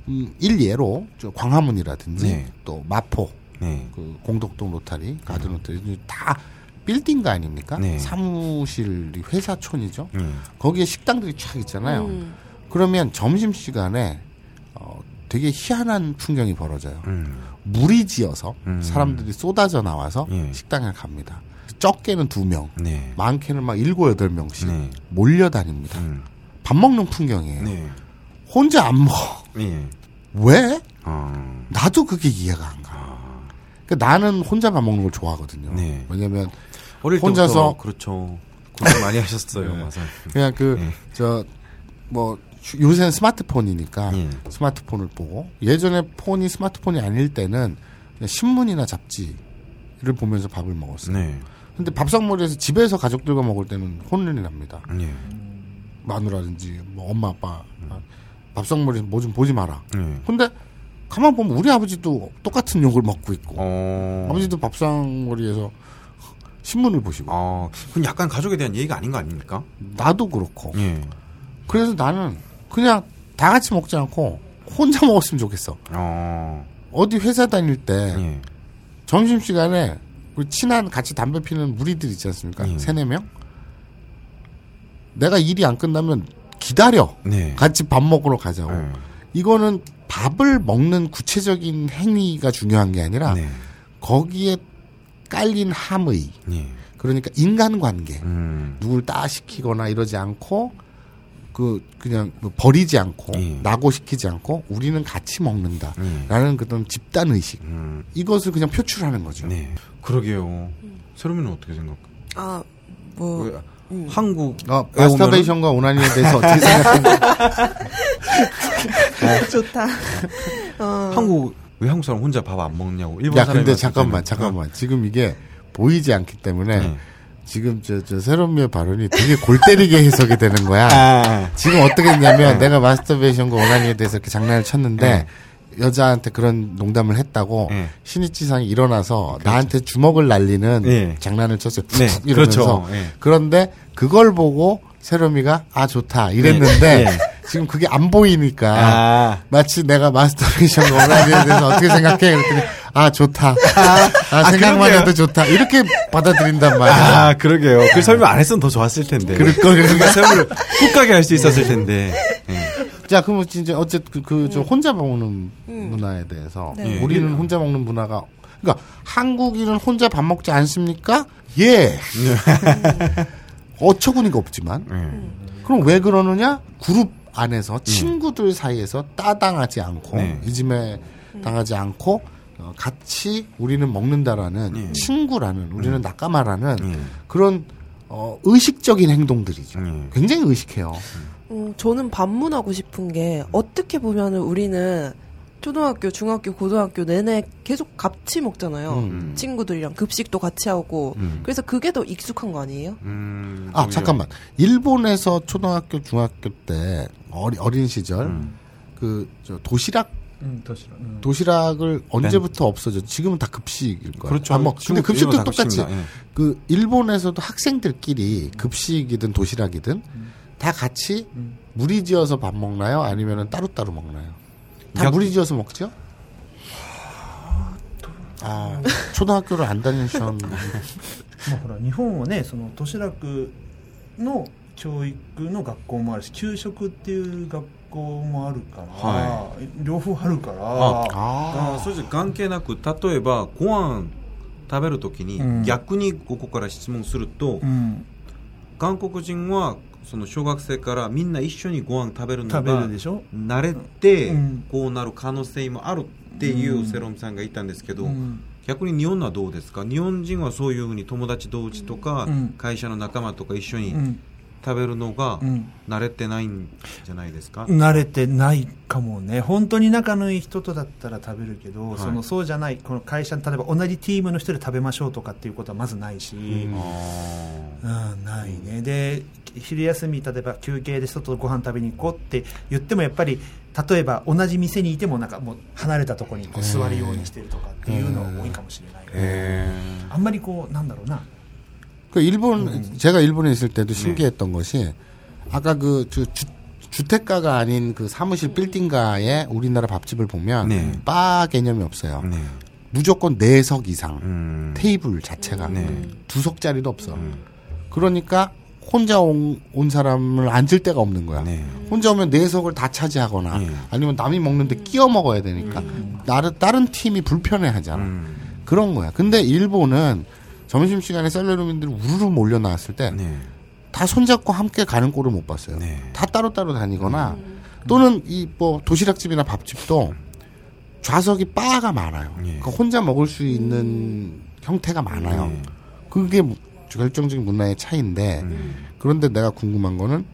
음, 일예로 저 광화문이라든지 네. 또 마포 네. 그 공덕동 로타리 가든 로타리 다 빌딩 가 아닙니까? 네. 사무실이 회사촌이죠. 음. 거기에 식당들이 쫙 있잖아요. 음. 그러면 점심 시간에 어, 되게 희한한 풍경이 벌어져요. 음. 물이 지어서 음. 사람들이 쏟아져 나와서 예. 식당에 갑니다. 적게는 두 명, 네. 많게는 막 일곱 여덟 명씩 네. 몰려다닙니다. 음. 밥 먹는 풍경이에요. 네. 혼자 안 먹어. 예. 왜? 어. 나도 그게 이해가 안 가. 그러니까 나는 혼자 밥 먹는 걸 좋아하거든요. 네. 왜냐면 어릴 혼자서- 그렇죠. 고생 많이 하셨어요. 맞아. 그냥 그 네. 저뭐 요새는 스마트폰이니까 예. 스마트폰을 보고 예전에 폰이 스마트폰이 아닐 때는 그냥 신문이나 잡지를 보면서 밥을 먹었어요. 네. 근데 밥상머리에서 집에서 가족들과 먹을 때는 혼란이 납니다. 예. 마누라든지 뭐 엄마 아빠 밥상머리에서 뭐 좀 보지 마라. 예. 근데 가만 보면 우리 아버지도 똑같은 욕을 먹고 있고 어. 아버지도 밥상머리에서 신문을 보시고 어. 그건 약간 가족에 대한 예의가 아닌 거 아닙니까? 나도 그렇고 예. 그래서 나는 그냥 다 같이 먹지 않고 혼자 먹었으면 좋겠어. 어. 어디 회사 다닐 때 예. 점심 시간에 그 친한 같이 담배 피는 무리들 있지 않습니까? 예. 세네 명. 내가 일이 안 끝나면 기다려. 네. 같이 밥 먹으러 가자고. 예. 이거는 밥을 먹는 구체적인 행위가 중요한 게 아니라 네. 거기에 깔린 함의 예. 그러니까 인간관계 음. 누굴 따시키거나 이러지 않고 그 그냥 뭐 버리지 않고 예. 낙오시키지 않고 우리는 같이 먹는다라는 그런 집단 의식 음. 이것을 그냥 표출하는 거죠. 네. 그러게요. 세롬이는 어떻게 생각해? 아, 뭐, 왜, 한국 어, 마스터베이션과 오나니에 대해서 어떻게 생각하는지 좋다. 어, 한국 왜 한국 사람 혼자 밥 안 먹냐고 일본 야 사람이 근데 잠깐만. 잠깐만 지금 이게 보이지 않기 때문에 네. 지금 저저 세롬미의 발언이 되게 골 때리게 해석이 되는 거야. 아, 지금 어떻게 했냐면 내가 마스터베이션과 오나니에 대해서 이렇게 장난을 쳤는데 네. 여자한테 그런 농담을 했다고 네. 신이치상이 일어나서 나한테 주먹을 날리는 네. 장난을 쳤어요. 툭 네, 이러면서 그렇죠. 네. 그런데 그걸 보고 세롬이가 아 좋다 이랬는데 네. 네. 지금 그게 안 보이니까 아, 마치 내가 마스터베이션과 오나니에 대해서 어떻게 생각해 그랬더니 아 좋다 아, 생각만 그러게요. 해도 좋다 이렇게 받아들인단 말이야. 아 그러게요. 그 설명 안 했으면 더 좋았을 텐데. 그럴 걸 그러니까 세롬을 훅 가게 할 수 있었을 텐데. 예. 자, 그럼 진짜 어쨌든 그저 혼자 먹는 문화에 대해서 네. 우리는 혼자 먹는 문화가 그러니까 한국인은 혼자 밥 먹지 않습니까? 예. 어처구니가 없지만 예. 그럼 왜 그러느냐? 그룹 안에서 친구들 사이에서 따당하지 않고 네. 이즘에 당하지 않고 어, 같이 우리는 먹는다라는 네. 친구라는 우리는 낙가마라는 예. 그런 어, 의식적인 행동들이죠. 예. 굉장히 의식해요. 음, 저는 반문하고 싶은 게 어떻게 보면은 우리는 초등학교, 중학교, 고등학교 내내 계속 같이 먹잖아요. 음. 친구들이랑 급식도 같이 하고. 음. 그래서 그게 더 익숙한 거 아니에요? 음, 아. 잠깐만 일본에서 초등학교 중학교 때 어리, 어린 시절 음. 그저 도시락 음, 도시락. 음. 도시락을 언제부터 없어졌 지금은 다 급식일 거야. 그렇죠. 아, 뭐, 근데 중국, 급식도 일본 다 똑같이 급식입니다. 예. 그 일본에서도 학생들끼리 급식이든 도시락이든 다 같이 무리지어서 밥 먹나요? 아니면은 따로따로 먹나요? 다 약- 무리지어서 먹죠? 아, 초등학교를 안 다니셨 まあ、ほら日本はねその都市楽の教育の学校もあるし給食っていう学 校もあるから、は両方あるからあああそれじゃ関係なく例えばご飯食べるときに、うん。逆にここから質問すると、うん、韓国人はその小学生からみんな一緒にご飯食べるのが慣れて、うん。こうなる可能性もあるっていうセロムさんが言ったんですけど、うん。逆に日本はどうですか？日本人はそういうふうに友達同士とか、うん。会社の仲間とか一緒にうん食べるのがうん。慣れてないんじゃないですか、慣れてないかもね。本当に仲のいい人とだったら食べるけど、はい。そのそうじゃないこの会社に例えば同じチームの人で食べましょうとかっていうことはまずないし、あうん、ないね。で、昼休み、例えば休憩で外ご飯食べに行こうって言ってもやっぱり、例えば同じ店にいてもなんかもう離れたところにこう座るようにしてるとかっていうのが多いかもしれない、ーへあんまりこう、なんだろうな。 그 일본 제가 일본에 있을 때도 신기했던 것이 아까 그 주, 주, 주 택가가 아닌 그 사무실 빌딩가에 우리나라 밥집을 보면 네. 바 개념이 무조건 네석 이상 음. 테이블 자체가 네. 두 석짜리도 없어. 그러니까 혼자 온, 온 사람을 앉을 데가 없는 거야. 네. 혼자 오면 네 석을 다 차지하거나 네. 아니면 남이 먹는데 끼어 먹어야 되니까 나를 다른 팀이 불편해하잖아. 음. 그런 거야. 근데 일본은 점심시간에 셀러리민들이 우르르 몰려 나왔을 때다 네. 손잡고 함께 가는 꼴을 못 봤어요. 네. 다 따로따로 다니거나 또는 이 뭐 도시락집이나 밥집도 좌석이 바가 많아요. 예. 그러니까 혼자 먹을 수 있는 형태가 많아요. 네. 그게 무- 결정적인 문화의 차이인데 음. 그런데 내가 궁금한 거는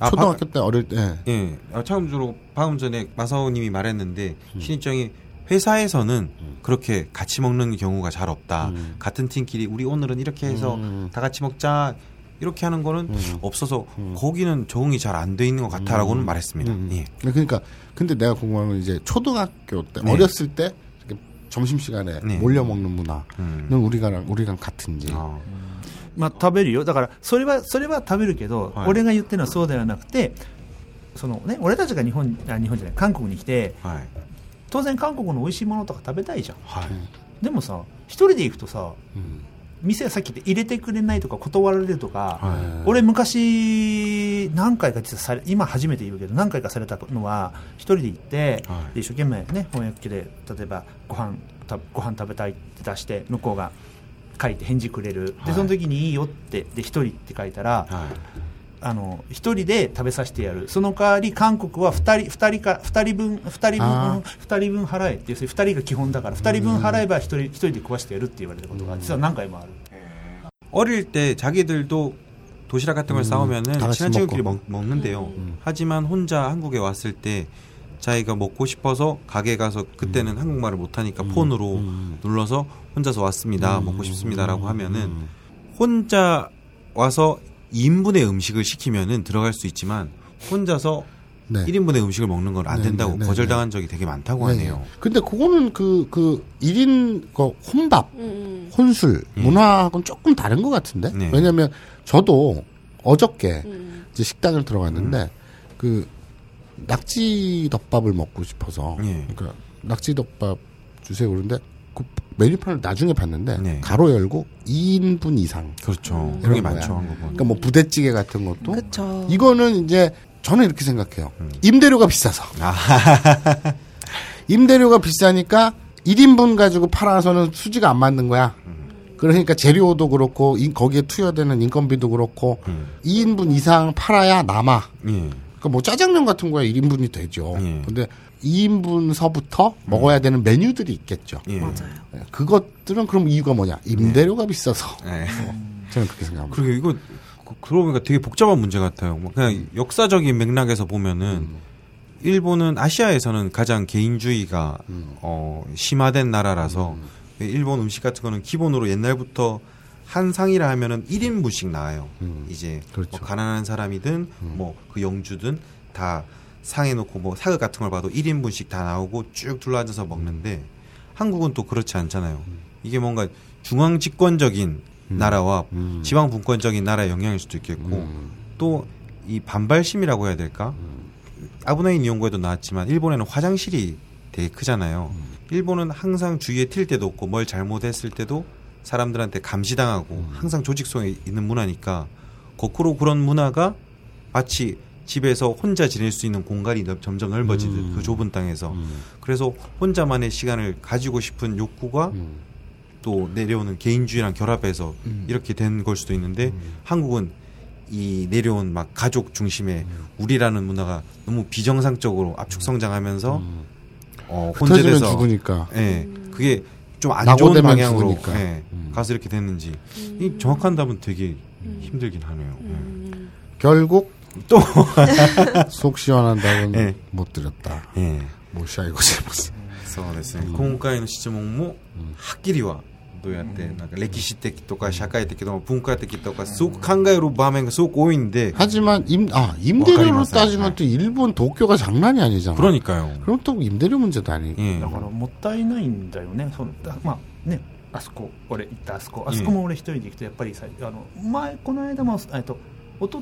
아, 초등학교 때 어릴 때 예, 아, 참고로 방금 전에 마사오님이 말했는데 음. 신입장이 회사에서는 그렇게 같이 먹는 경우가 잘 없다. 음. 같은 팀끼리 우리 오늘은 이렇게 해서 음. 다 같이 먹자. 이렇게 하는 거는 음. 없어서 거기는 적응이 잘 안 돼 있는 것 같아라고는 말했습니다. 음. 예. 그러니까 근데 내가 궁금한 건 이제 초등학교 때 네. 어렸을 때 이렇게 점심 시간에 네. 몰려 먹는 문화는 음. 우리가 우리랑 같은지. 아, まあ食べるよ。だから、それは、それは食べるけど、はい俺が言ってるのはそうではなくて、そのね、俺たちが日本、あ、日本じゃない、韓国に来て、はい。 当然韓国の美味しいものとか食べたいじゃん。はい。でもさ、一人で行くとさ、うん店がさっき言って入れてくれないとか断られるとか、は俺昔何回か実はされ今初めて言うけど何回かされたのは一人で行って、はいで一生懸命ね翻訳機で例えばご飯たご飯食べたいって出して向こうが書いて返事くれる、はいでその時にいいよってで一人って書いたら、はい。あの一人で食べさせてやるその代わり韓国は二人二人か二人分二人あ分二人分払えっていう二人が基本だから二人分払えば一人一人で食わしてやるって言われたことが実は何回もある。 어릴 때 자기들도 도시락 같은 걸 싸우면은 다 같이 친한 친구끼리 먹고. 먹, 는데요 하지만 혼자 한국에 왔을 때 자기가 먹고 싶어서 가게 가서 그때는 한국말을 못하니까 폰으로 눌러서 혼자서 왔습니다. 먹고 싶습니다라고 하면은 혼자 와서 2인분의 음식을 시키면은 들어갈 수 있지만 혼자서 네. 1인분의 음식을 먹는 건 안 네, 된다고 네, 네, 거절당한 적이 되게 많다고 네, 하네요. 네. 근데 그거는 그, 그, 1인, 그, 혼밥, 음, 혼술, 문화하고는 조금 다른 것 같은데? 네. 왜냐면, 저도 어저께 음. 이제 식당을 들어갔는데, 그, 낙지 덮밥을 먹고 싶어서, 예. 그러니까, 낙지 덮밥 주세요. 그런데, 그 메뉴판을 나중에 봤는데, 네. 가로 열고 2인분 이상. 그렇죠. 그런 게 거야. 많죠, 한국은. 그러니까 뭐 부대찌개 같은 것도. 그쵸. 이거는 이제, 저는 이렇게 생각해요. 음. 임대료가 비싸서. 아. 임대료가 비싸니까 1인분 가지고 팔아서는 수지가 안 맞는 거야. 그러니까 재료도 그렇고 인- 거기에 투여되는 인건비도 그렇고 음. 2인분 이상 팔아야 남아. 예. 그러니까 뭐 짜장면 같은 거야 1인분이 되죠. 예. 근데 2인분서부터 먹어야 되는 메뉴들이 있겠죠. 예. 맞아요. 네, 그것들은 그럼 이유가 뭐냐? 임대료가 비싸서. 예. 저는 그렇게 생각합니다. 그리고 이거 그- 그러고 보니까 되게 복잡한 문제 같아요. 뭐 그냥 역사적인 맥락에서 보면은 일본은 아시아에서는 가장 개인주의가 어, 심화된 나라라서 일본 음식 같은 거는 기본으로 옛날부터 한 상이라 하면은 1인분씩 나와요. 이제 그렇죠. 뭐 가난한 사람이든 뭐 그 영주든 다 상해 놓고 뭐 사극 같은 걸 봐도 1인분씩 다 나오고 쭉 둘러앉아서 먹는데 한국은 또 그렇지 않잖아요. 이게 뭔가 중앙 집권적인 나라와 지방 분권적인 나라의 영향일 수도 있겠고 또이 반발심이라고 해야 될까? 아브나인 이용고에도 나왔지만 일본에는 화장실이 되게 크잖아요. 일본은 항상 주위에 튈 데도 없고 뭘 잘못했을 때도 사람들한테 감시당하고 항상 조직성에 있는 문화니까 거꾸로 그런 문화가 마치 집에서 혼자 지낼 수 있는 공간이 넓- 점점 넓어지듯 그 좁은 땅에서. 그래서 혼자만의 시간을 가지고 싶은 욕구가 또 내려오는 개인주의랑 결합해서 이렇게 된 걸 수도 있는데 한국은 이 내려온 막 가족 중심의 우리라는 문화가 너무 비정상적으로 압축 성장하면서 어 흩어지면 혼재돼서 죽으니까. 예 그게 좀 안 좋은 방향으로 죽으니까. 예, 가서 이렇게 됐는지. 이 정확한 답은 되게 힘들긴 하네요. 예. 결국 또 속 시원한 답은 예. 못 드렸다. 예. 못 샤이고 싶었어. そうですね、今回の質問もはっきりはどうやってなんか歴史的とか社会的とか文化的とかすごく考える場面がすごく多いんで 하지만 임, 아, わかり 임대료로 ます 따지면 또 일본 도쿄가 장난이 아니잖아. 그러니까요. 그럼 또 임대료 문제도 아니고. 예. だからもったいないんだよね、そのだまあね、あそこ、俺行ったあそこ、あそこも俺一人で行くと、やっぱりさ、あの前、この間も、えっと、おと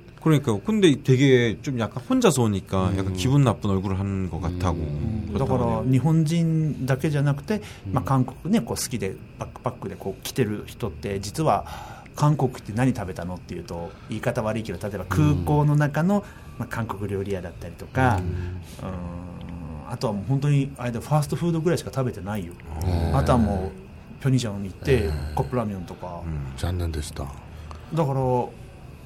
그러니까 근데 되게 좀 약간 혼자서 오니까 약간 기분 나쁜 얼굴을 하는 것 같다고 だ 그렇다고 から 하네요. 日本人だけじゃなくて、まあ、韓国ねこう好きでバックパックでこう来てる人って実は韓国って何食べたのっていうと言い方悪いけど例えば空港の中の、まあ、韓国料理屋だったりとか、うん、あとはもう本当にあれだファーストフードぐらいしか食べてないよ、あとはもうピョニジャンに行ってカップラーメンとか、 잔난 데스다. だから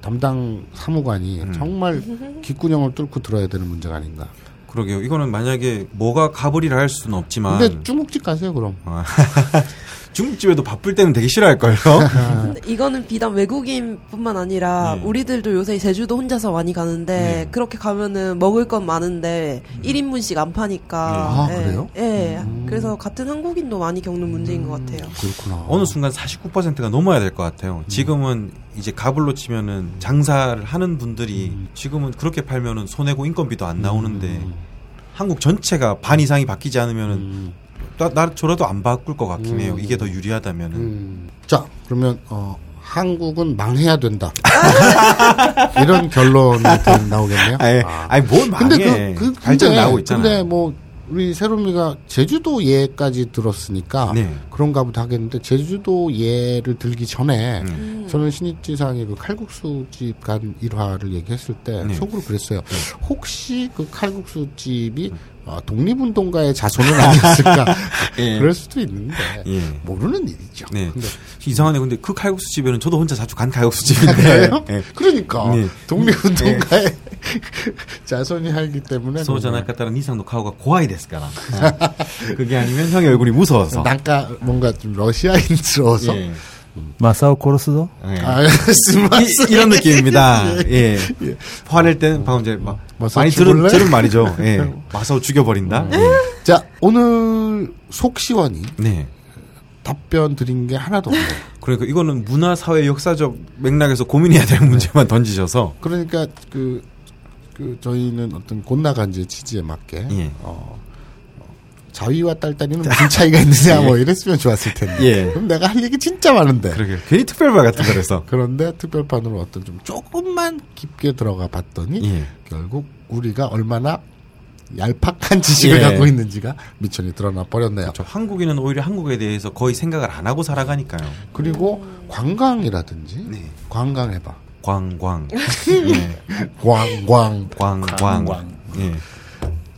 담당 사무관이 음. 정말 귓구녕을 뚫고 들어야 되는 문제가 아닌가. 그러게요. 이거는 만약에 뭐가 가불이라 할 수는 없지만 근데 중국집 가세요 그럼. 아, 중국집에도 바쁠 때는 되게 싫어할걸요. 근데 이거는 비단 외국인뿐만 아니라 네. 우리들도 요새 제주도 혼자서 많이 가는데 네. 그렇게 가면은 먹을 건 많은데 1인분씩 안 파니까. 아, 예. 그래요? 예. 음. 그래서 같은 한국인도 많이 겪는 문제인 것 같아요. 그렇구나. 어느 순간 49%가 넘어야 될 것 같아요. 지금은 이제 가불로 치면은 장사를 하는 분들이 지금은 그렇게 팔면은 손해고 인건비도 안 나오는데 한국 전체가 반 이상이 바뀌지 않으면은 음. 나, 나 저라도 안 바꿀 것 같긴 해요. 음. 이게 더 유리하다면은. 음. 자, 그러면 어 한국은 망해야 된다. 이런 결론이 되- 나오겠네요. 아니, 아. 아니 뭘 망해. 근데 그, 그 근데, 나오고 있잖아요. 근데 뭐 우리 세롬이가 제주도 예까지 들었으니까 네. 그런가 보다 하겠는데 제주도 예를 들기 전에 음. 저는 신입지상의 그 칼국수집 간 일화를 얘기했을 때 네. 속으로 그랬어요. 혹시 그 칼국수집이 어, 독립운동가의 자손은 아니었을까? 예. 그럴 수도 있는데 예. 모르는 일이죠. 네. 근데 이상하네. 근데 그 칼국수 집에는 저도 혼자 자주 간 칼국수 집인데. 그래요? 예. 그러니까 네. 독립운동가의 자손이 살기 때문에 소자 나카타라 니상도 카오가 고아이ですから. 그게 아니면 형의 얼굴이 무서워서. 난가 뭔가 좀 러시아인스러워서 예. マサを殺すぞ。 예. 아, 스마스 이, 런 느낌입니다. 예. 화낼 때는 방금 이제 막 마사오 많이 죽을래? 들은, 들은 말이죠. 예. 마사오 죽여버린다. 예. 자 오늘 속시원이 네. 답변 드린 게 하나도 없네요. 그러니까 이거는 문화, 사회, 역사적 맥락에서 고민해야 될 문제만 던지셔서. 그러니까 그, 그 저희는 어떤 곤나간지의 취지에 맞게 예. 어, 어, 자위와 딸딸이는 무슨 차이가 있느냐 뭐 이랬으면 좋았을 텐데 예. 그럼 내가 할 얘기 진짜 많은데 그러게 괜히 특별말 같은 거라서. 그런데 특별판으로 어떤 좀 조금만 깊게 들어가 봤더니 예. 결국 우리가 얼마나 얄팍한 지식을 예. 갖고 있는지가 미천이 드러나 버렸네요. 저 한국인은 오히려 한국에 대해서 거의 생각을 안 하고 살아가니까요. 그리고 관광이라든지 네. 관광 해봐. 광광. 예. 관광. 광광. 예.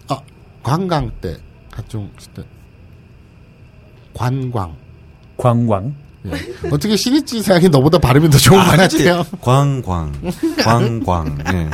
아 관광 때 각종 때 관광. 관광 예. 어떻게 신입지상이 너보다 발음이 더 좋은 것 그치? 같아요. 광광. 광광. 예.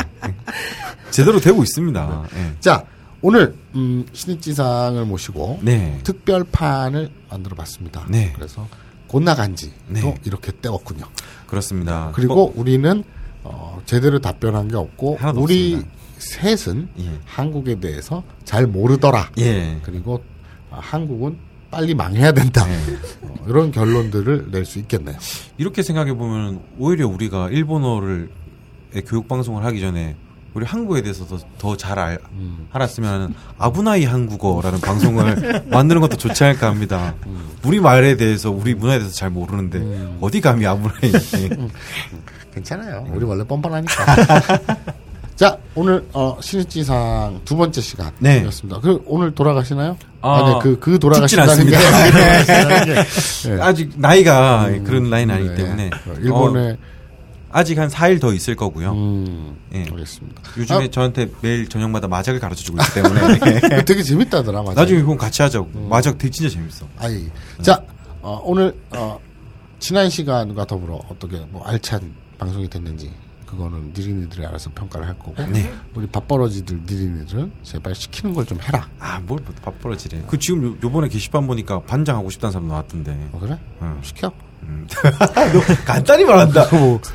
제대로 되고 있습니다. 예. 자 오늘 음, 신입지상을 모시고 네. 특별판을 만들어 봤습니다. 네. 그래서 곤나간지도 네. 이렇게 떼었군요. 그렇습니다. 그리고 우리는 어, 제대로 답변한 게 없고 우리 없습니다. 셋은 예. 한국에 대해서 잘 모르더라. 예. 그리고 아, 한국은 빨리 망해야 된다. 네. 어, 이런 결론들을 낼 수 있겠네요. 이렇게 생각해 보면 오히려 우리가 일본어를 의 교육 방송을 하기 전에 우리 한국에 대해서 더잘 음. 알았으면 아부나이 한국어라는 방송을 만드는 것도 좋지 않을까 합니다. 음. 우리 말에 대해서 우리 문화에 대해서 잘 모르는데 어디 감히 아부나이 괜찮아요. 우리 원래 뻔뻔하니까. 자, 오늘 어, 신입지상 두 번째 네. 시간이었습니다. 그 오늘 돌아가시나요? 아, 아, 네, 그, 그 돌아가신다는 게 게, 예. 아직 나이가 그런 나이는 아니기 네. 때문에 어, 일본에 어, 아직 한 4일 더 있을 거고요. 음, 예. 알겠습니다. 요즘에 아. 저한테 매일 저녁마다 마작을 가르쳐 주고 있기 때문에 그 되게 재밌다더라, 맞아. 나중에 그건 같이 하자고. 음. 마작 되게 진짜 재밌어. 아이. 자, 어, 오늘, 어, 지난 시간과 더불어 어떻게 뭐 알찬 방송이 됐는지, 그거는 니린이들이 알아서 평가를 할 거고, 네. 우리 밥벌어지들 니린이들은 제발 시키는 걸 좀 해라. 아, 뭘 밥벌어지래. 그 지금 요, 요번에 게시판 보니까 반장 하고 싶다는 사람 나왔던데. 어, 그래? 응. 시켜. 음. 너 간단히 말한다.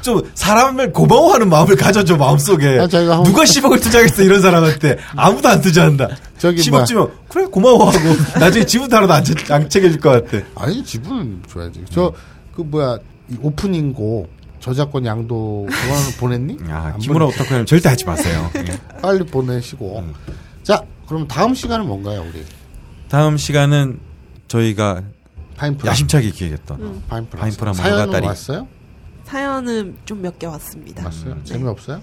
좀 사람을 고마워하는 마음을 가져줘 마음속에. 아, 누가 10억을 투자했어 이런 사람한테 아무도 안 투자한다. 저기 10억 뭐야. 주면 그래 고마워하고 나중에 지분도 하나도 안, 채- 안 챙겨줄 것 같아. 아니, 지분은 줘야지. 저, 그 뭐야, 이 오프닝곡 저작권 양도 그거는 보냈니? 아, 보냈- 오타쿠는 절대 하지 마세요. 예. 빨리 보내시고. 음. 자, 그럼 다음 시간은 뭔가요, 우리? 다음 시간은 저희가 파인프라. 야심차게 기획했던 파인프라. 파인프라 사연은. 왔어요? 사연은 좀 몇 개 왔습니다. 왔어요? 네. 재미없어요?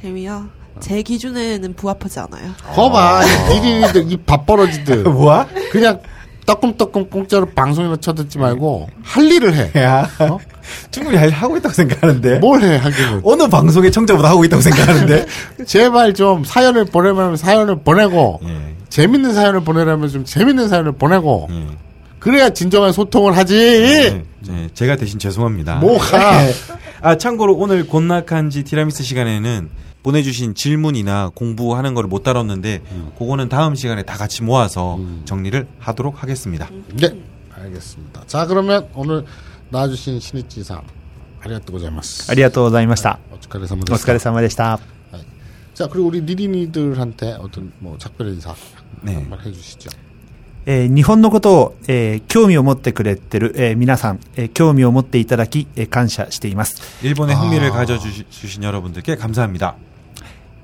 재미요? 제 기준에는 부합하지 않아요. 거봐, 이 니린이들, 이 밥벌어지들. 뭐야? 그냥 따끔따끔 공짜로 방송이나 쳐듣지 말고 할 일을 해. 야, 어? 충분히 할- 하고 있다고 생각하는데. 뭘 해, 하기는. 어느 방송의 청자보다 하고 있다고 생각하는데. 제발 좀 사연을 보내면 사연을 보내고, 예. 재밌는 사연을 보내려면 좀 재밌는 사연을 보내고, 예. 그래야 진정한 소통을 하지. 네, 네, 제가 대신 죄송합니다. 뭐가? 네. 아 참고로 오늘 곤낙한지 티라미스 시간에는 보내주신 질문이나 공부하는 걸 못 다뤘는데 음. 그거는 다음 시간에 다 같이 모아서 음. 정리를 하도록 하겠습니다. 네, 알겠습니다. 자 그러면 오늘 나와주신 신의지사 아리가토고자이마스. 아리가토고자이마스타. 네, 오츠카레사마데시타. 네. 자 그리고 우리 니리니들한테 어떤 뭐 작별 인사 네. 한번 해주시죠. えー日本のことを、えー興味を持ってくれてる、えー皆さん、えー興味を持っていただき、えー感謝しています。 일본의 아. 흥미를 가져주신 여러분들께 감사합니다.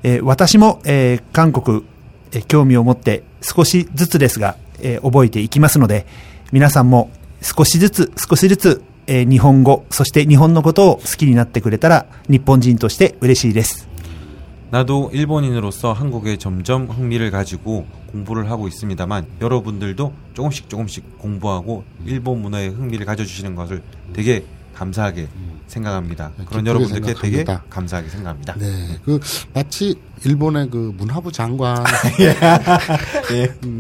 えー私も、えー韓国、えー興味を持って少しずつですが、えー覚えていきますので、皆さんも少しずつ少しずつ、えー日本語、そして日本のことを好きになってくれたら、日本人として嬉しいです。 나도 일본인으로서 한국에 점점 흥미를 가지고 공부를 하고 있습니다만 여러분들도 조금씩 조금씩 공부하고 일본 문화에 흥미를 가져주시는 것을 되게 감사하게 생각합니다. 그런 기쁘게 여러분들께 되게 생각합니다. 감사하게 생각합니다. 네, 그 마치 일본의 그 문화부 장관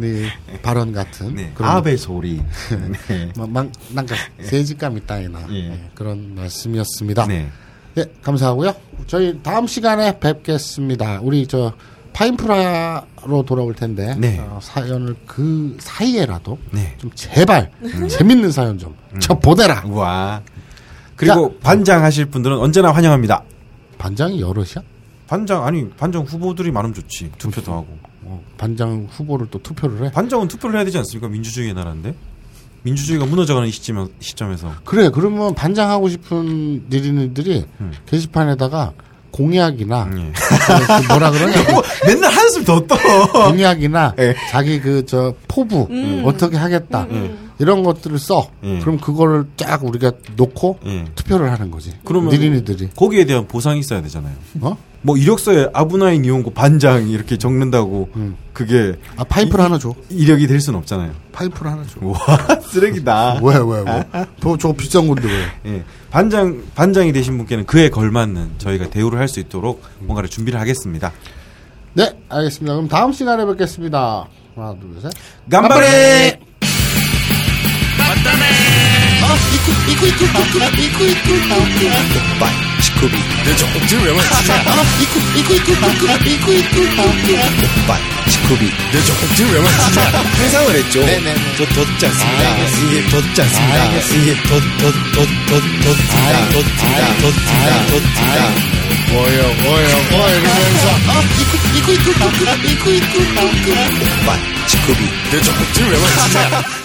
네, 발언 같은 네, 그런 아베 소리. 네. 막, 막 뭔가 세지감 있다이나 예. 네, 그런 말씀이었습니다. 네. 네, 감사하고요. 저희 다음 시간에 뵙겠습니다. 우리 저 파인프라로 돌아올 텐데 네. 어, 사연을 그 사이에라도 네. 좀 제발 재밌는 사연 좀저 보내라. 우와. 그리고 반장 하실 분들은 언제나 환영합니다. 반장이 여럿이야? 반장 아니 반장 후보들이 많으면 좋지 투표도 하고 어, 반장 후보를 또 투표를 해. 반장은 투표를 해야 되지 않습니까 민주주의의 나라인데 민주주의가 무너져가는 이 시점, 시점에서 그래 그러면 반장 하고 싶은 니린이들이 게시판에다가 공약이나 예. 그 뭐라 그러냐 맨날 한숨 더 떠. 공약이나 예. 자기 그 저 포부 어떻게 하겠다 이런 것들을 써. 예. 그럼 그거를 쫙 우리가 놓고 예. 투표를 하는 거지. 그러면 니린이들이 거기에 대한 보상이 있어야 되잖아요. 어? 뭐 이력서에 아브나인 이용고 반장 이렇게 적는다고 음. 그게 아 파이프를 하나 줘. 이력이 될 수는 없잖아요. 파이프를 하나 줘. 와 쓰레기다. 왜 왜 왜? 저 저거 비싼 건데 왜? 예. 반장 반장이 되신 분께는 그에 걸맞는 저희가 대우를 할 수 있도록 뭔가를 준비를 하겠습니다. 네 알겠습니다. 그럼 다음 시간에 뵙겠습니다. 하나 둘 셋. 간발 에 해상을 했죠. 더 덧지 않습니다. 이게 덧지 않습니다. 이게 덧, 덧, 덧, 덧, 덧지다, 덧지다, 덧지다, 덧지다. 뭐요 뭐요 뭐 이러면서 오빠, 치쿠비. 내 조금 들으면 진짜